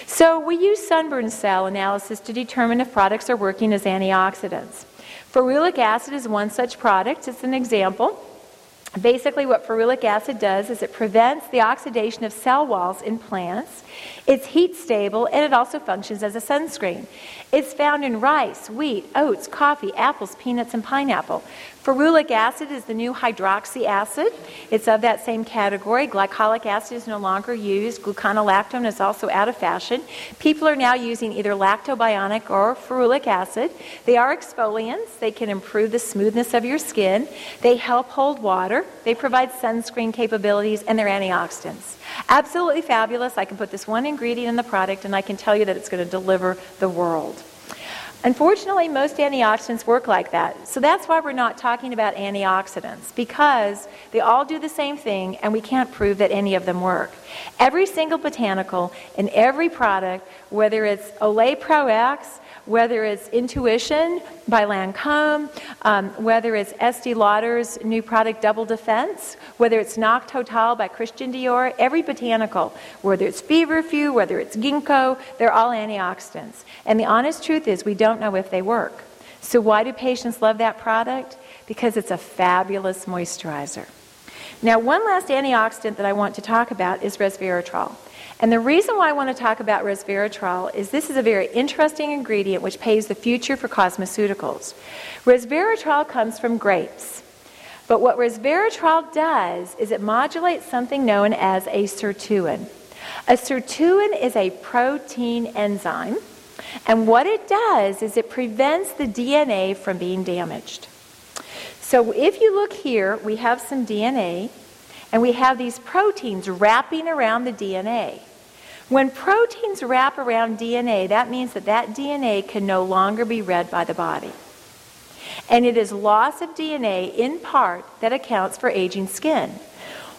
So we use sunburn cell analysis to determine if products are working as antioxidants. Ferulic acid is one such product. It's an example. Basically, what ferulic acid does is it prevents the oxidation of cell walls in plants. It's heat stable and it also functions as a sunscreen. It's found in rice, wheat, oats, coffee, apples, peanuts, and pineapple. Ferulic acid is the new hydroxy acid. It's of that same category. Glycolic acid is no longer used. Gluconolactone is also out of fashion. People are now using either lactobionic or ferulic acid. They are exfoliants. They can improve the smoothness of your skin. They help hold water. They provide sunscreen capabilities, and they're antioxidants. Absolutely fabulous. I can put this one ingredient in the product, and I can tell you that it's going to deliver the world. Unfortunately, most antioxidants work like that. So that's why we're not talking about antioxidants, because they all do the same thing and we can't prove that any of them work. Every single botanical in every product, whether it's Olay Pro X, whether it's Intuition by Lancome, um, whether it's Estee Lauder's new product Double Defense, whether it's Nacht Total by Christian Dior, every botanical, whether it's feverfew, whether it's ginkgo, they're all antioxidants. And the honest truth is we don't know if they work. So why do patients love that product? Because it's a fabulous moisturizer. Now, one last antioxidant that I want to talk about is resveratrol. And the reason why I want to talk about resveratrol is this is a very interesting ingredient which paves the future for cosmeceuticals. Resveratrol comes from grapes. But what resveratrol does is it modulates something known as a sirtuin. A sirtuin is a protein enzyme, and what it does is it prevents the DNA from being damaged. So if you look here, we have some DNA, and we have these proteins wrapping around the DNA. When proteins wrap around DNA, that means that that DNA can no longer be read by the body. And it is loss of DNA in part that accounts for aging skin.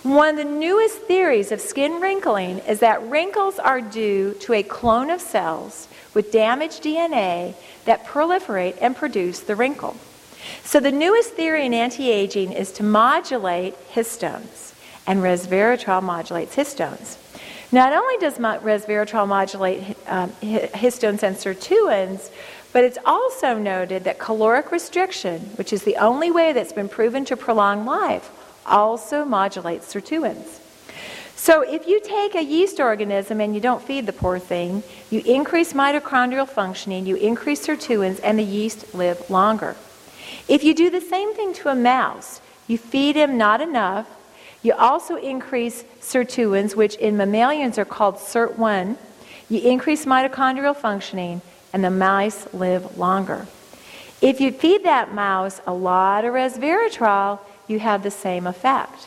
One of the newest theories of skin wrinkling is that wrinkles are due to a clone of cells with damaged DNA that proliferate and produce the wrinkle. So, the newest theory in anti aging is to modulate histones, and resveratrol modulates histones. Not only does resveratrol modulate um, histones and but it's also noted that caloric restriction, which is the only way that's been proven to prolong life, also modulates sirtuins. So if you take a yeast organism and you don't feed the poor thing, you increase mitochondrial functioning, you increase sirtuins, and the yeast live longer. If you do the same thing to a mouse, you feed him not enough, you also increase sirtuins, which in mammalians are called SIRT1, you increase mitochondrial functioning, and the mice live longer. If you feed that mouse a lot of resveratrol, you have the same effect.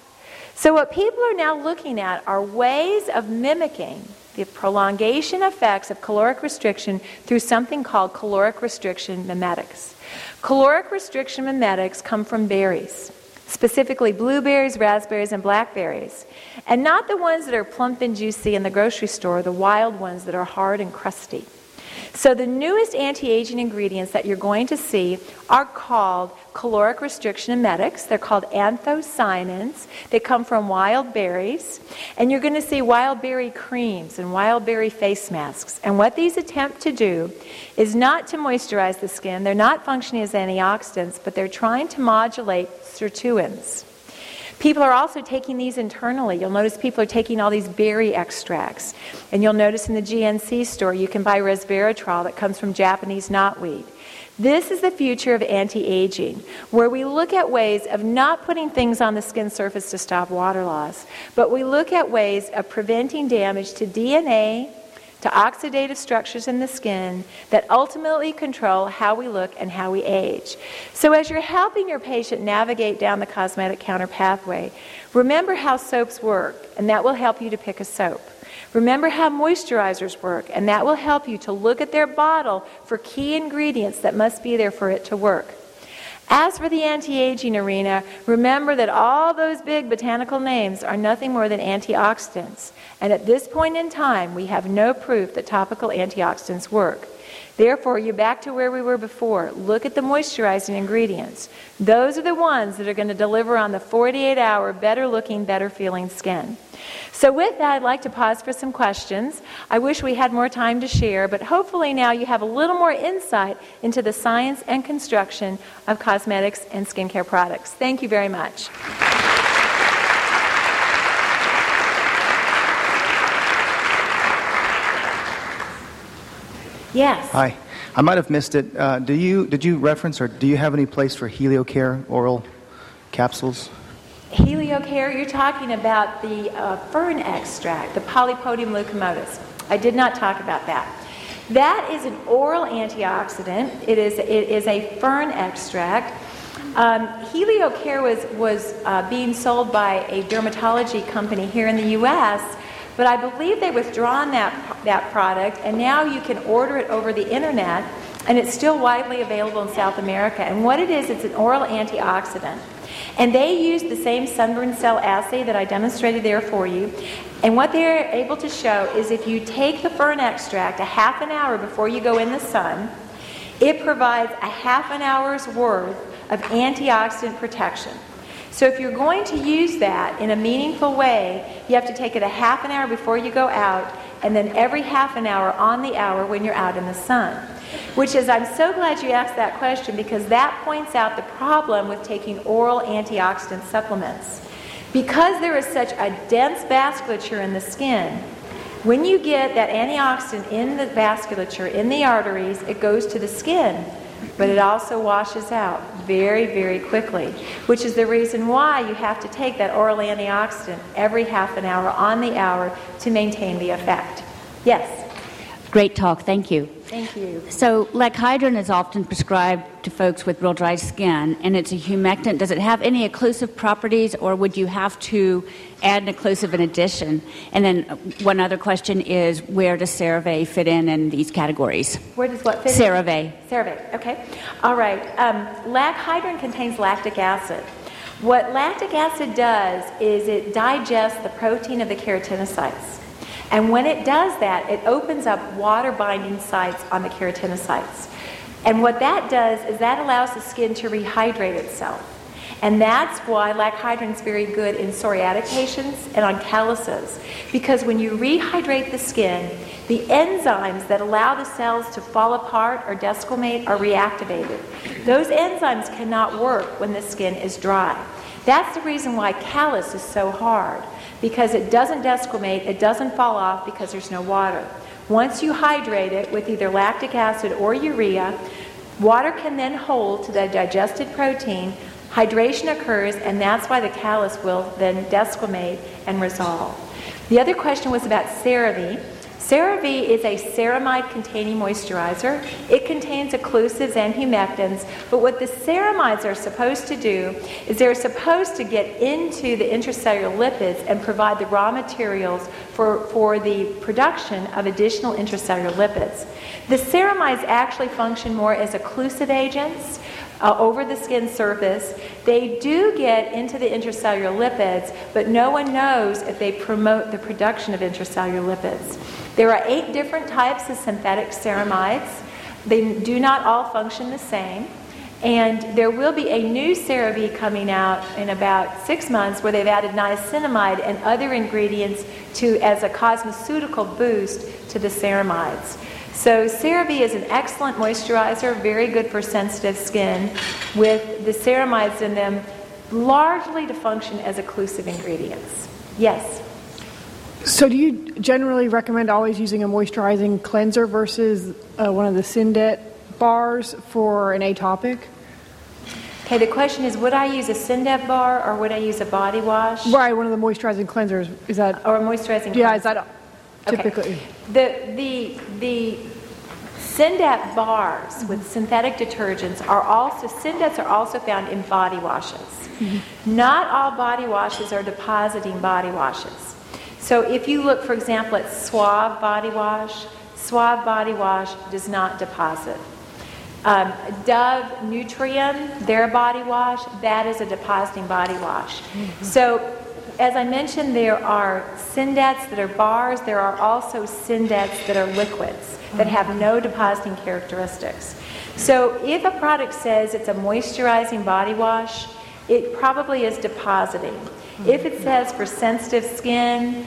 So, what people are now looking at are ways of mimicking the prolongation effects of caloric restriction through something called caloric restriction mimetics. Caloric restriction mimetics come from berries, specifically blueberries, raspberries, and blackberries, and not the ones that are plump and juicy in the grocery store, the wild ones that are hard and crusty. So, the newest anti aging ingredients that you're going to see are called caloric restriction mimetics. They're called anthocyanins. They come from wild berries. And you're going to see wild berry creams and wild berry face masks. And what these attempt to do is not to moisturize the skin, they're not functioning as antioxidants, but they're trying to modulate sirtuins. People are also taking these internally. You'll notice people are taking all these berry extracts. And you'll notice in the GNC store you can buy resveratrol that comes from Japanese knotweed. This is the future of anti aging, where we look at ways of not putting things on the skin surface to stop water loss, but we look at ways of preventing damage to DNA, to oxidative structures in the skin that ultimately control how we look and how we age. So, as you're helping your patient navigate down the cosmetic counter pathway, remember how soaps work, and that will help you to pick a soap. Remember how moisturizers work, and that will help you to look at their bottle for key ingredients that must be there for it to work. As for the anti aging arena, remember that all those big botanical names are nothing more than antioxidants. And at this point in time, we have no proof that topical antioxidants work. Therefore, you're back to where we were before. Look at the moisturizing ingredients. Those are the ones that are going to deliver on the 48 hour, better looking, better feeling skin. So, with that, I'd like to pause for some questions. I wish we had more time to share, but hopefully now you have a little more insight into the science and construction of cosmetics and skincare products. Thank you very much. Yes. Hi. I might have missed it. Uh, do you did you reference or do you have any place for HelioCare oral capsules? Heliocare, you're talking about the uh, fern extract, the Polypodium leucotomos. I did not talk about that. That is an oral antioxidant. It is, it is a fern extract. Um, Heliocare was, was uh, being sold by a dermatology company here in the U.S., but I believe they've withdrawn that, that product, and now you can order it over the internet, and it's still widely available in South America. And what it is, it's an oral antioxidant. And they use the same sunburn cell assay that I demonstrated there for you. And what they're able to show is if you take the fern extract a half an hour before you go in the sun, it provides a half an hour's worth of antioxidant protection. So if you're going to use that in a meaningful way, you have to take it a half an hour before you go out and then every half an hour on the hour when you're out in the sun. Which is, I'm so glad you asked that question because that points out the problem with taking oral antioxidant supplements. Because there is such a dense vasculature in the skin, when you get that antioxidant in the vasculature, in the arteries, it goes to the skin, but it also washes out very, very quickly, which is the reason why you have to take that oral antioxidant every half an hour on the hour to maintain the effect. Yes? Great talk, thank you. Thank you. So, Lac-Hydrin is often prescribed to folks with real dry skin, and it's a humectant. Does it have any occlusive properties, or would you have to add an occlusive in addition? And then, uh, one other question is where does CeraVe fit in in these categories? Where does what fit? in? CeraVe. CeraVe, okay. All right. Um, Lac-Hydrin contains lactic acid. What lactic acid does is it digests the protein of the keratinocytes. And when it does that, it opens up water binding sites on the keratinocytes. And what that does is that allows the skin to rehydrate itself. And that's why Lac-Hydrin is very good in psoriatic patients and on calluses. Because when you rehydrate the skin, the enzymes that allow the cells to fall apart or desquamate are reactivated. Those enzymes cannot work when the skin is dry. That's the reason why callus is so hard because it doesn't desquamate, it doesn't fall off because there's no water. Once you hydrate it with either lactic acid or urea, water can then hold to the digested protein, hydration occurs, and that's why the callus will then desquamate and resolve. The other question was about CeraVe. CeraVe is a ceramide containing moisturizer. It contains occlusives and humectants, but what the ceramides are supposed to do is they're supposed to get into the intracellular lipids and provide the raw materials for, for the production of additional intracellular lipids. The ceramides actually function more as occlusive agents uh, over the skin surface. They do get into the intracellular lipids, but no one knows if they promote the production of intracellular lipids. There are eight different types of synthetic ceramides. They do not all function the same. And there will be a new CeraVe coming out in about six months where they've added niacinamide and other ingredients to as a cosmeceutical boost to the ceramides. So CeraVe is an excellent moisturizer, very good for sensitive skin, with the ceramides in them largely to function as occlusive ingredients. Yes. So, do you generally recommend always using a moisturizing cleanser versus uh, one of the Syndet bars for an atopic? Okay, the question is would I use a Syndet bar or would I use a body wash? Right, one of the moisturizing cleansers. Is that Or a moisturizing yeah? cleanser? Is that typically? Okay. The, the, the Syndet bars with synthetic detergents are also, Syndets are also found in body washes. Not all body washes are depositing body washes. So if you look, for example, at Suave body wash, Suave body wash does not deposit. Um, Dove Nutrium, their body wash, that is a depositing body wash. So, as I mentioned, there are Syndets that are bars. There are also Syndets that are liquids that have no depositing characteristics. So, if a product says it's a moisturizing body wash, it probably is depositing. If it says for sensitive skin,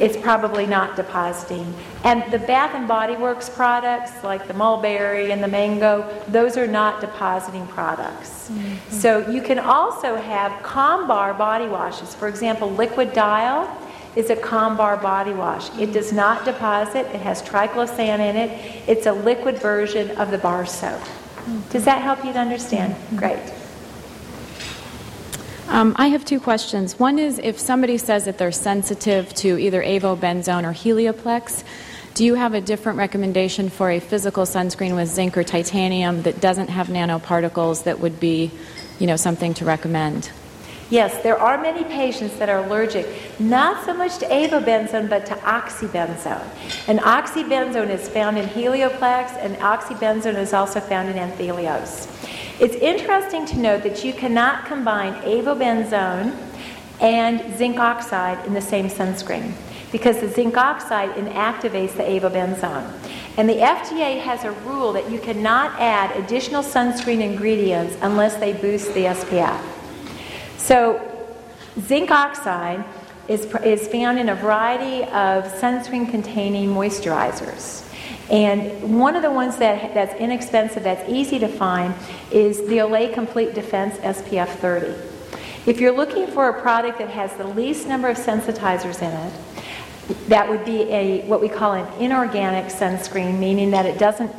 it's probably not depositing. And the Bath and Body Works products, like the mulberry and the mango, those are not depositing products. Mm-hmm. So you can also have Combar body washes. For example, Liquid Dial is a Combar body wash. It does not deposit. It has triclosan in it. It's a liquid version of the bar soap. Does that help you to understand? Mm-hmm. Great. Um, I have two questions. One is if somebody says that they're sensitive to either avobenzone or helioplex, do you have a different recommendation for a physical sunscreen with zinc or titanium that doesn't have nanoparticles that would be, you know, something to recommend? Yes, there are many patients that are allergic, not so much to avobenzone, but to oxybenzone. And oxybenzone is found in Helioplex, and oxybenzone is also found in Anthelios. It's interesting to note that you cannot combine avobenzone and zinc oxide in the same sunscreen because the zinc oxide inactivates the avobenzone. And the FDA has a rule that you cannot add additional sunscreen ingredients unless they boost the SPF. So, zinc oxide is, is found in a variety of sunscreen containing moisturizers. And one of the ones that, that's inexpensive, that's easy to find, is the Olay Complete Defense SPF 30. If you're looking for a product that has the least number of sensitizers in it, that would be a what we call an inorganic sunscreen, meaning that it doesn't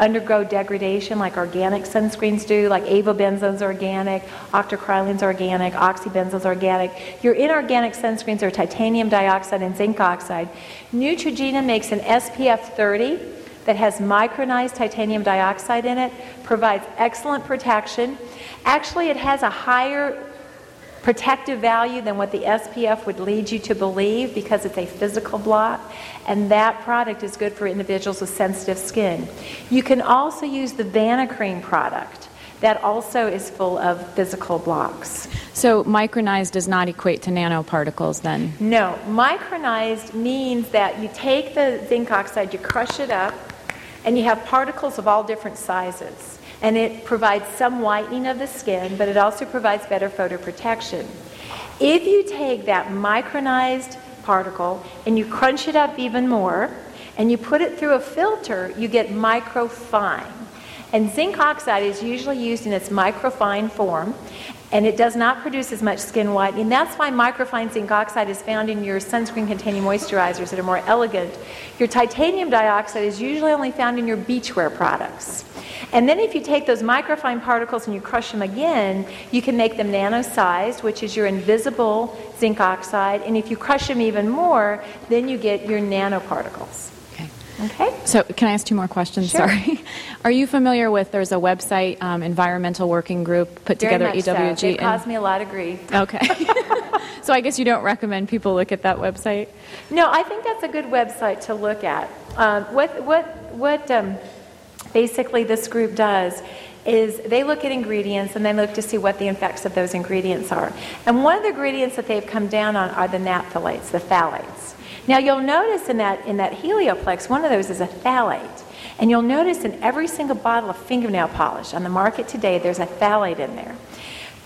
undergo degradation like organic sunscreens do, like avobenzone's organic, octocrylene's organic, oxybenzone's organic. Your inorganic sunscreens are titanium dioxide and zinc oxide. Neutrogena makes an SPF 30 that has micronized titanium dioxide in it, provides excellent protection. Actually, it has a higher protective value than what the SPF would lead you to believe because it's a physical blot, and that product is good for individuals with sensitive skin. You can also use the Vanicream product. That also is full of physical blocks. So micronized does not equate to nanoparticles then? No, micronized means that you take the zinc oxide, you crush it up, and you have particles of all different sizes and it provides some whitening of the skin, but it also provides better photoprotection. If you take that micronized particle and you crunch it up even more, and you put it through a filter, you get microfine. And zinc oxide is usually used in its microfine form, and it does not produce as much skin whitening. That's why microfine zinc oxide is found in your sunscreen containing moisturizers that are more elegant. Your titanium dioxide is usually only found in your beachwear products. And then if you take those microfine particles and you crush them again, you can make them nano-sized, which is your invisible zinc oxide. And if you crush them even more, then you get your nanoparticles. Okay. So, can I ask two more questions? Sure. Sorry. (laughs) Are you familiar with there's a website, um, Environmental Working Group, put Very together much so. EWG? They and- caused me a lot of grief. Okay. (laughs) so, I guess you don't recommend people look at that website? No, I think that's a good website to look at. Um, what what what um, basically this group does is they look at ingredients and they look to see what the effects of those ingredients are. And one of the ingredients that they've come down on are the naphthalates, the phthalates. Now you'll notice in that in that Helioplex, one of those is a phthalate. And you'll notice in every single bottle of fingernail polish on the market today, there's a phthalate in there.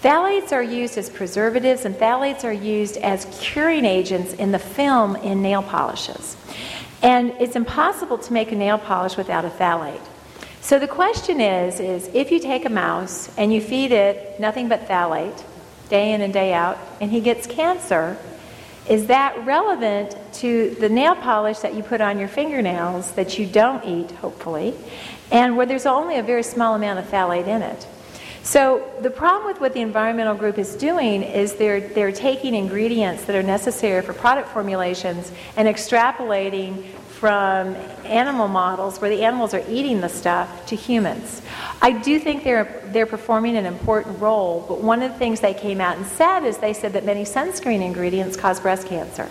Phthalates are used as preservatives, and phthalates are used as curing agents in the film in nail polishes. And it's impossible to make a nail polish without a phthalate. So the question is, is if you take a mouse and you feed it nothing but phthalate day in and day out, and he gets cancer, is that relevant to the nail polish that you put on your fingernails that you don't eat, hopefully, and where there's only a very small amount of phthalate in it? So the problem with what the environmental group is doing is they're they're taking ingredients that are necessary for product formulations and extrapolating from animal models where the animals are eating the stuff to humans. I do think they're they're performing an important role, but one of the things they came out and said is they said that many sunscreen ingredients cause breast cancer.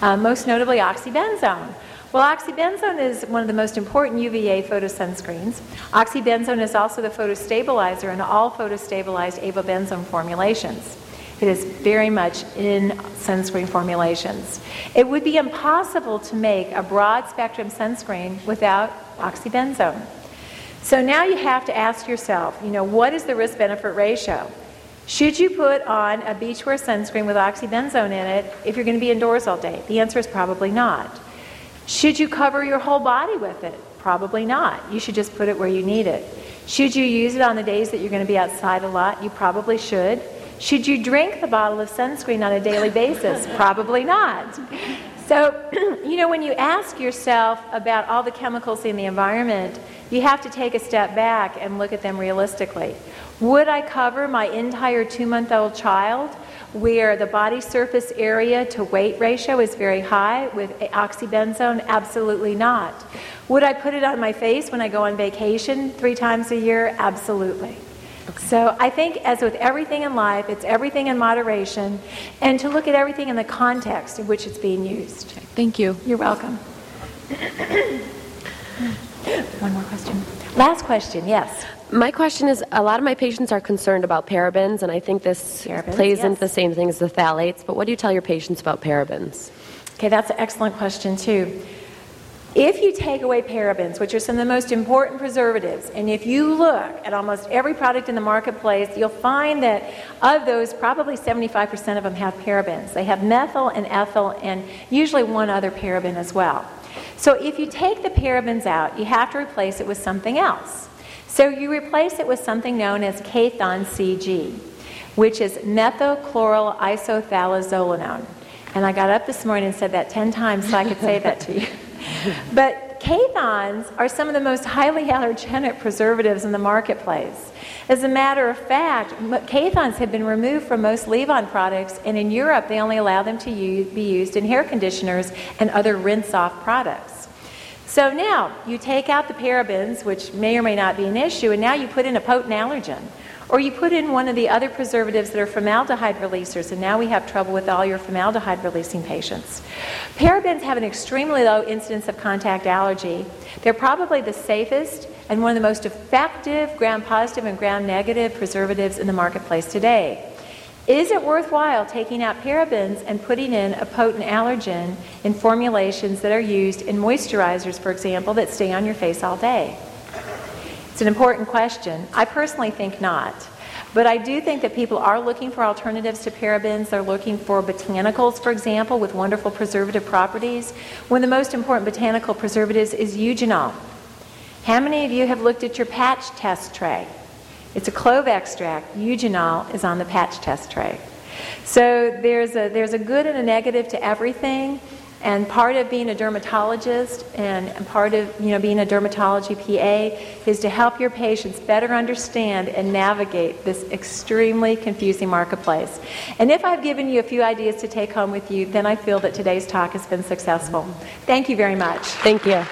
Uh, most notably oxybenzone. Well, oxybenzone is one of the most important UVA photosunscreens. Oxybenzone is also the photostabilizer in all photostabilized avobenzone formulations. It is very much in sunscreen formulations. It would be impossible to make a broad spectrum sunscreen without oxybenzone. So now you have to ask yourself, you know, what is the risk benefit ratio? Should you put on a beachwear sunscreen with oxybenzone in it if you're going to be indoors all day? The answer is probably not. Should you cover your whole body with it? Probably not. You should just put it where you need it. Should you use it on the days that you're going to be outside a lot? You probably should. Should you drink the bottle of sunscreen on a daily basis? (laughs) probably not. So, (clears throat) you know, when you ask yourself about all the chemicals in the environment, you have to take a step back and look at them realistically. Would I cover my entire two month old child where the body surface area to weight ratio is very high with oxybenzone? Absolutely not. Would I put it on my face when I go on vacation three times a year? Absolutely. So I think, as with everything in life, it's everything in moderation and to look at everything in the context in which it's being used. Thank you. You're welcome. (coughs) One more question. Last question, yes. My question is a lot of my patients are concerned about parabens, and I think this Parabens, plays yes. into the same thing as the phthalates. But what do you tell your patients about parabens? Okay, that's an excellent question, too. If you take away parabens, which are some of the most important preservatives, and if you look at almost every product in the marketplace, you'll find that of those, probably 75% of them have parabens. They have methyl and ethyl, and usually one other paraben as well. So if you take the parabens out, you have to replace it with something else. So you replace it with something known as Kathon CG, which is methylchloroisothiazolinone. And I got up this morning and said that 10 times so I could say that to you. (laughs) (laughs) But Kathons are some of the most highly allergenic preservatives in the marketplace. As a matter of fact, Kathons have been removed from most leave-on products, and in Europe they only allow them to use, be used in hair conditioners and other rinse-off products. So now you take out the parabens, which may or may not be an issue, and now you put in a potent allergen. Or you put in one of the other preservatives that are formaldehyde releasers, and now we have trouble with all your formaldehyde releasing patients. Parabens have an extremely low incidence of contact allergy. They're probably the safest and one of the most effective gram positive and gram negative preservatives in the marketplace today. Is it worthwhile taking out parabens and putting in a potent allergen in formulations that are used in moisturizers, for example, that stay on your face all day? It's an important question. I personally think not. But I do think that people are looking for alternatives to parabens. They're looking for botanicals, for example, with wonderful preservative properties. One of the most important botanical preservatives is eugenol. How many of you have looked at your patch test tray? It's a clove extract. Eugenol is on the patch test tray. So there's a, there's a good and a negative to everything. And part of being a dermatologist and part of you know being a dermatology PA is to help your patients better understand and navigate this extremely confusing marketplace. And if I've given you a few ideas to take home with you, then I feel that today's talk has been successful. Thank you very much. Thank you.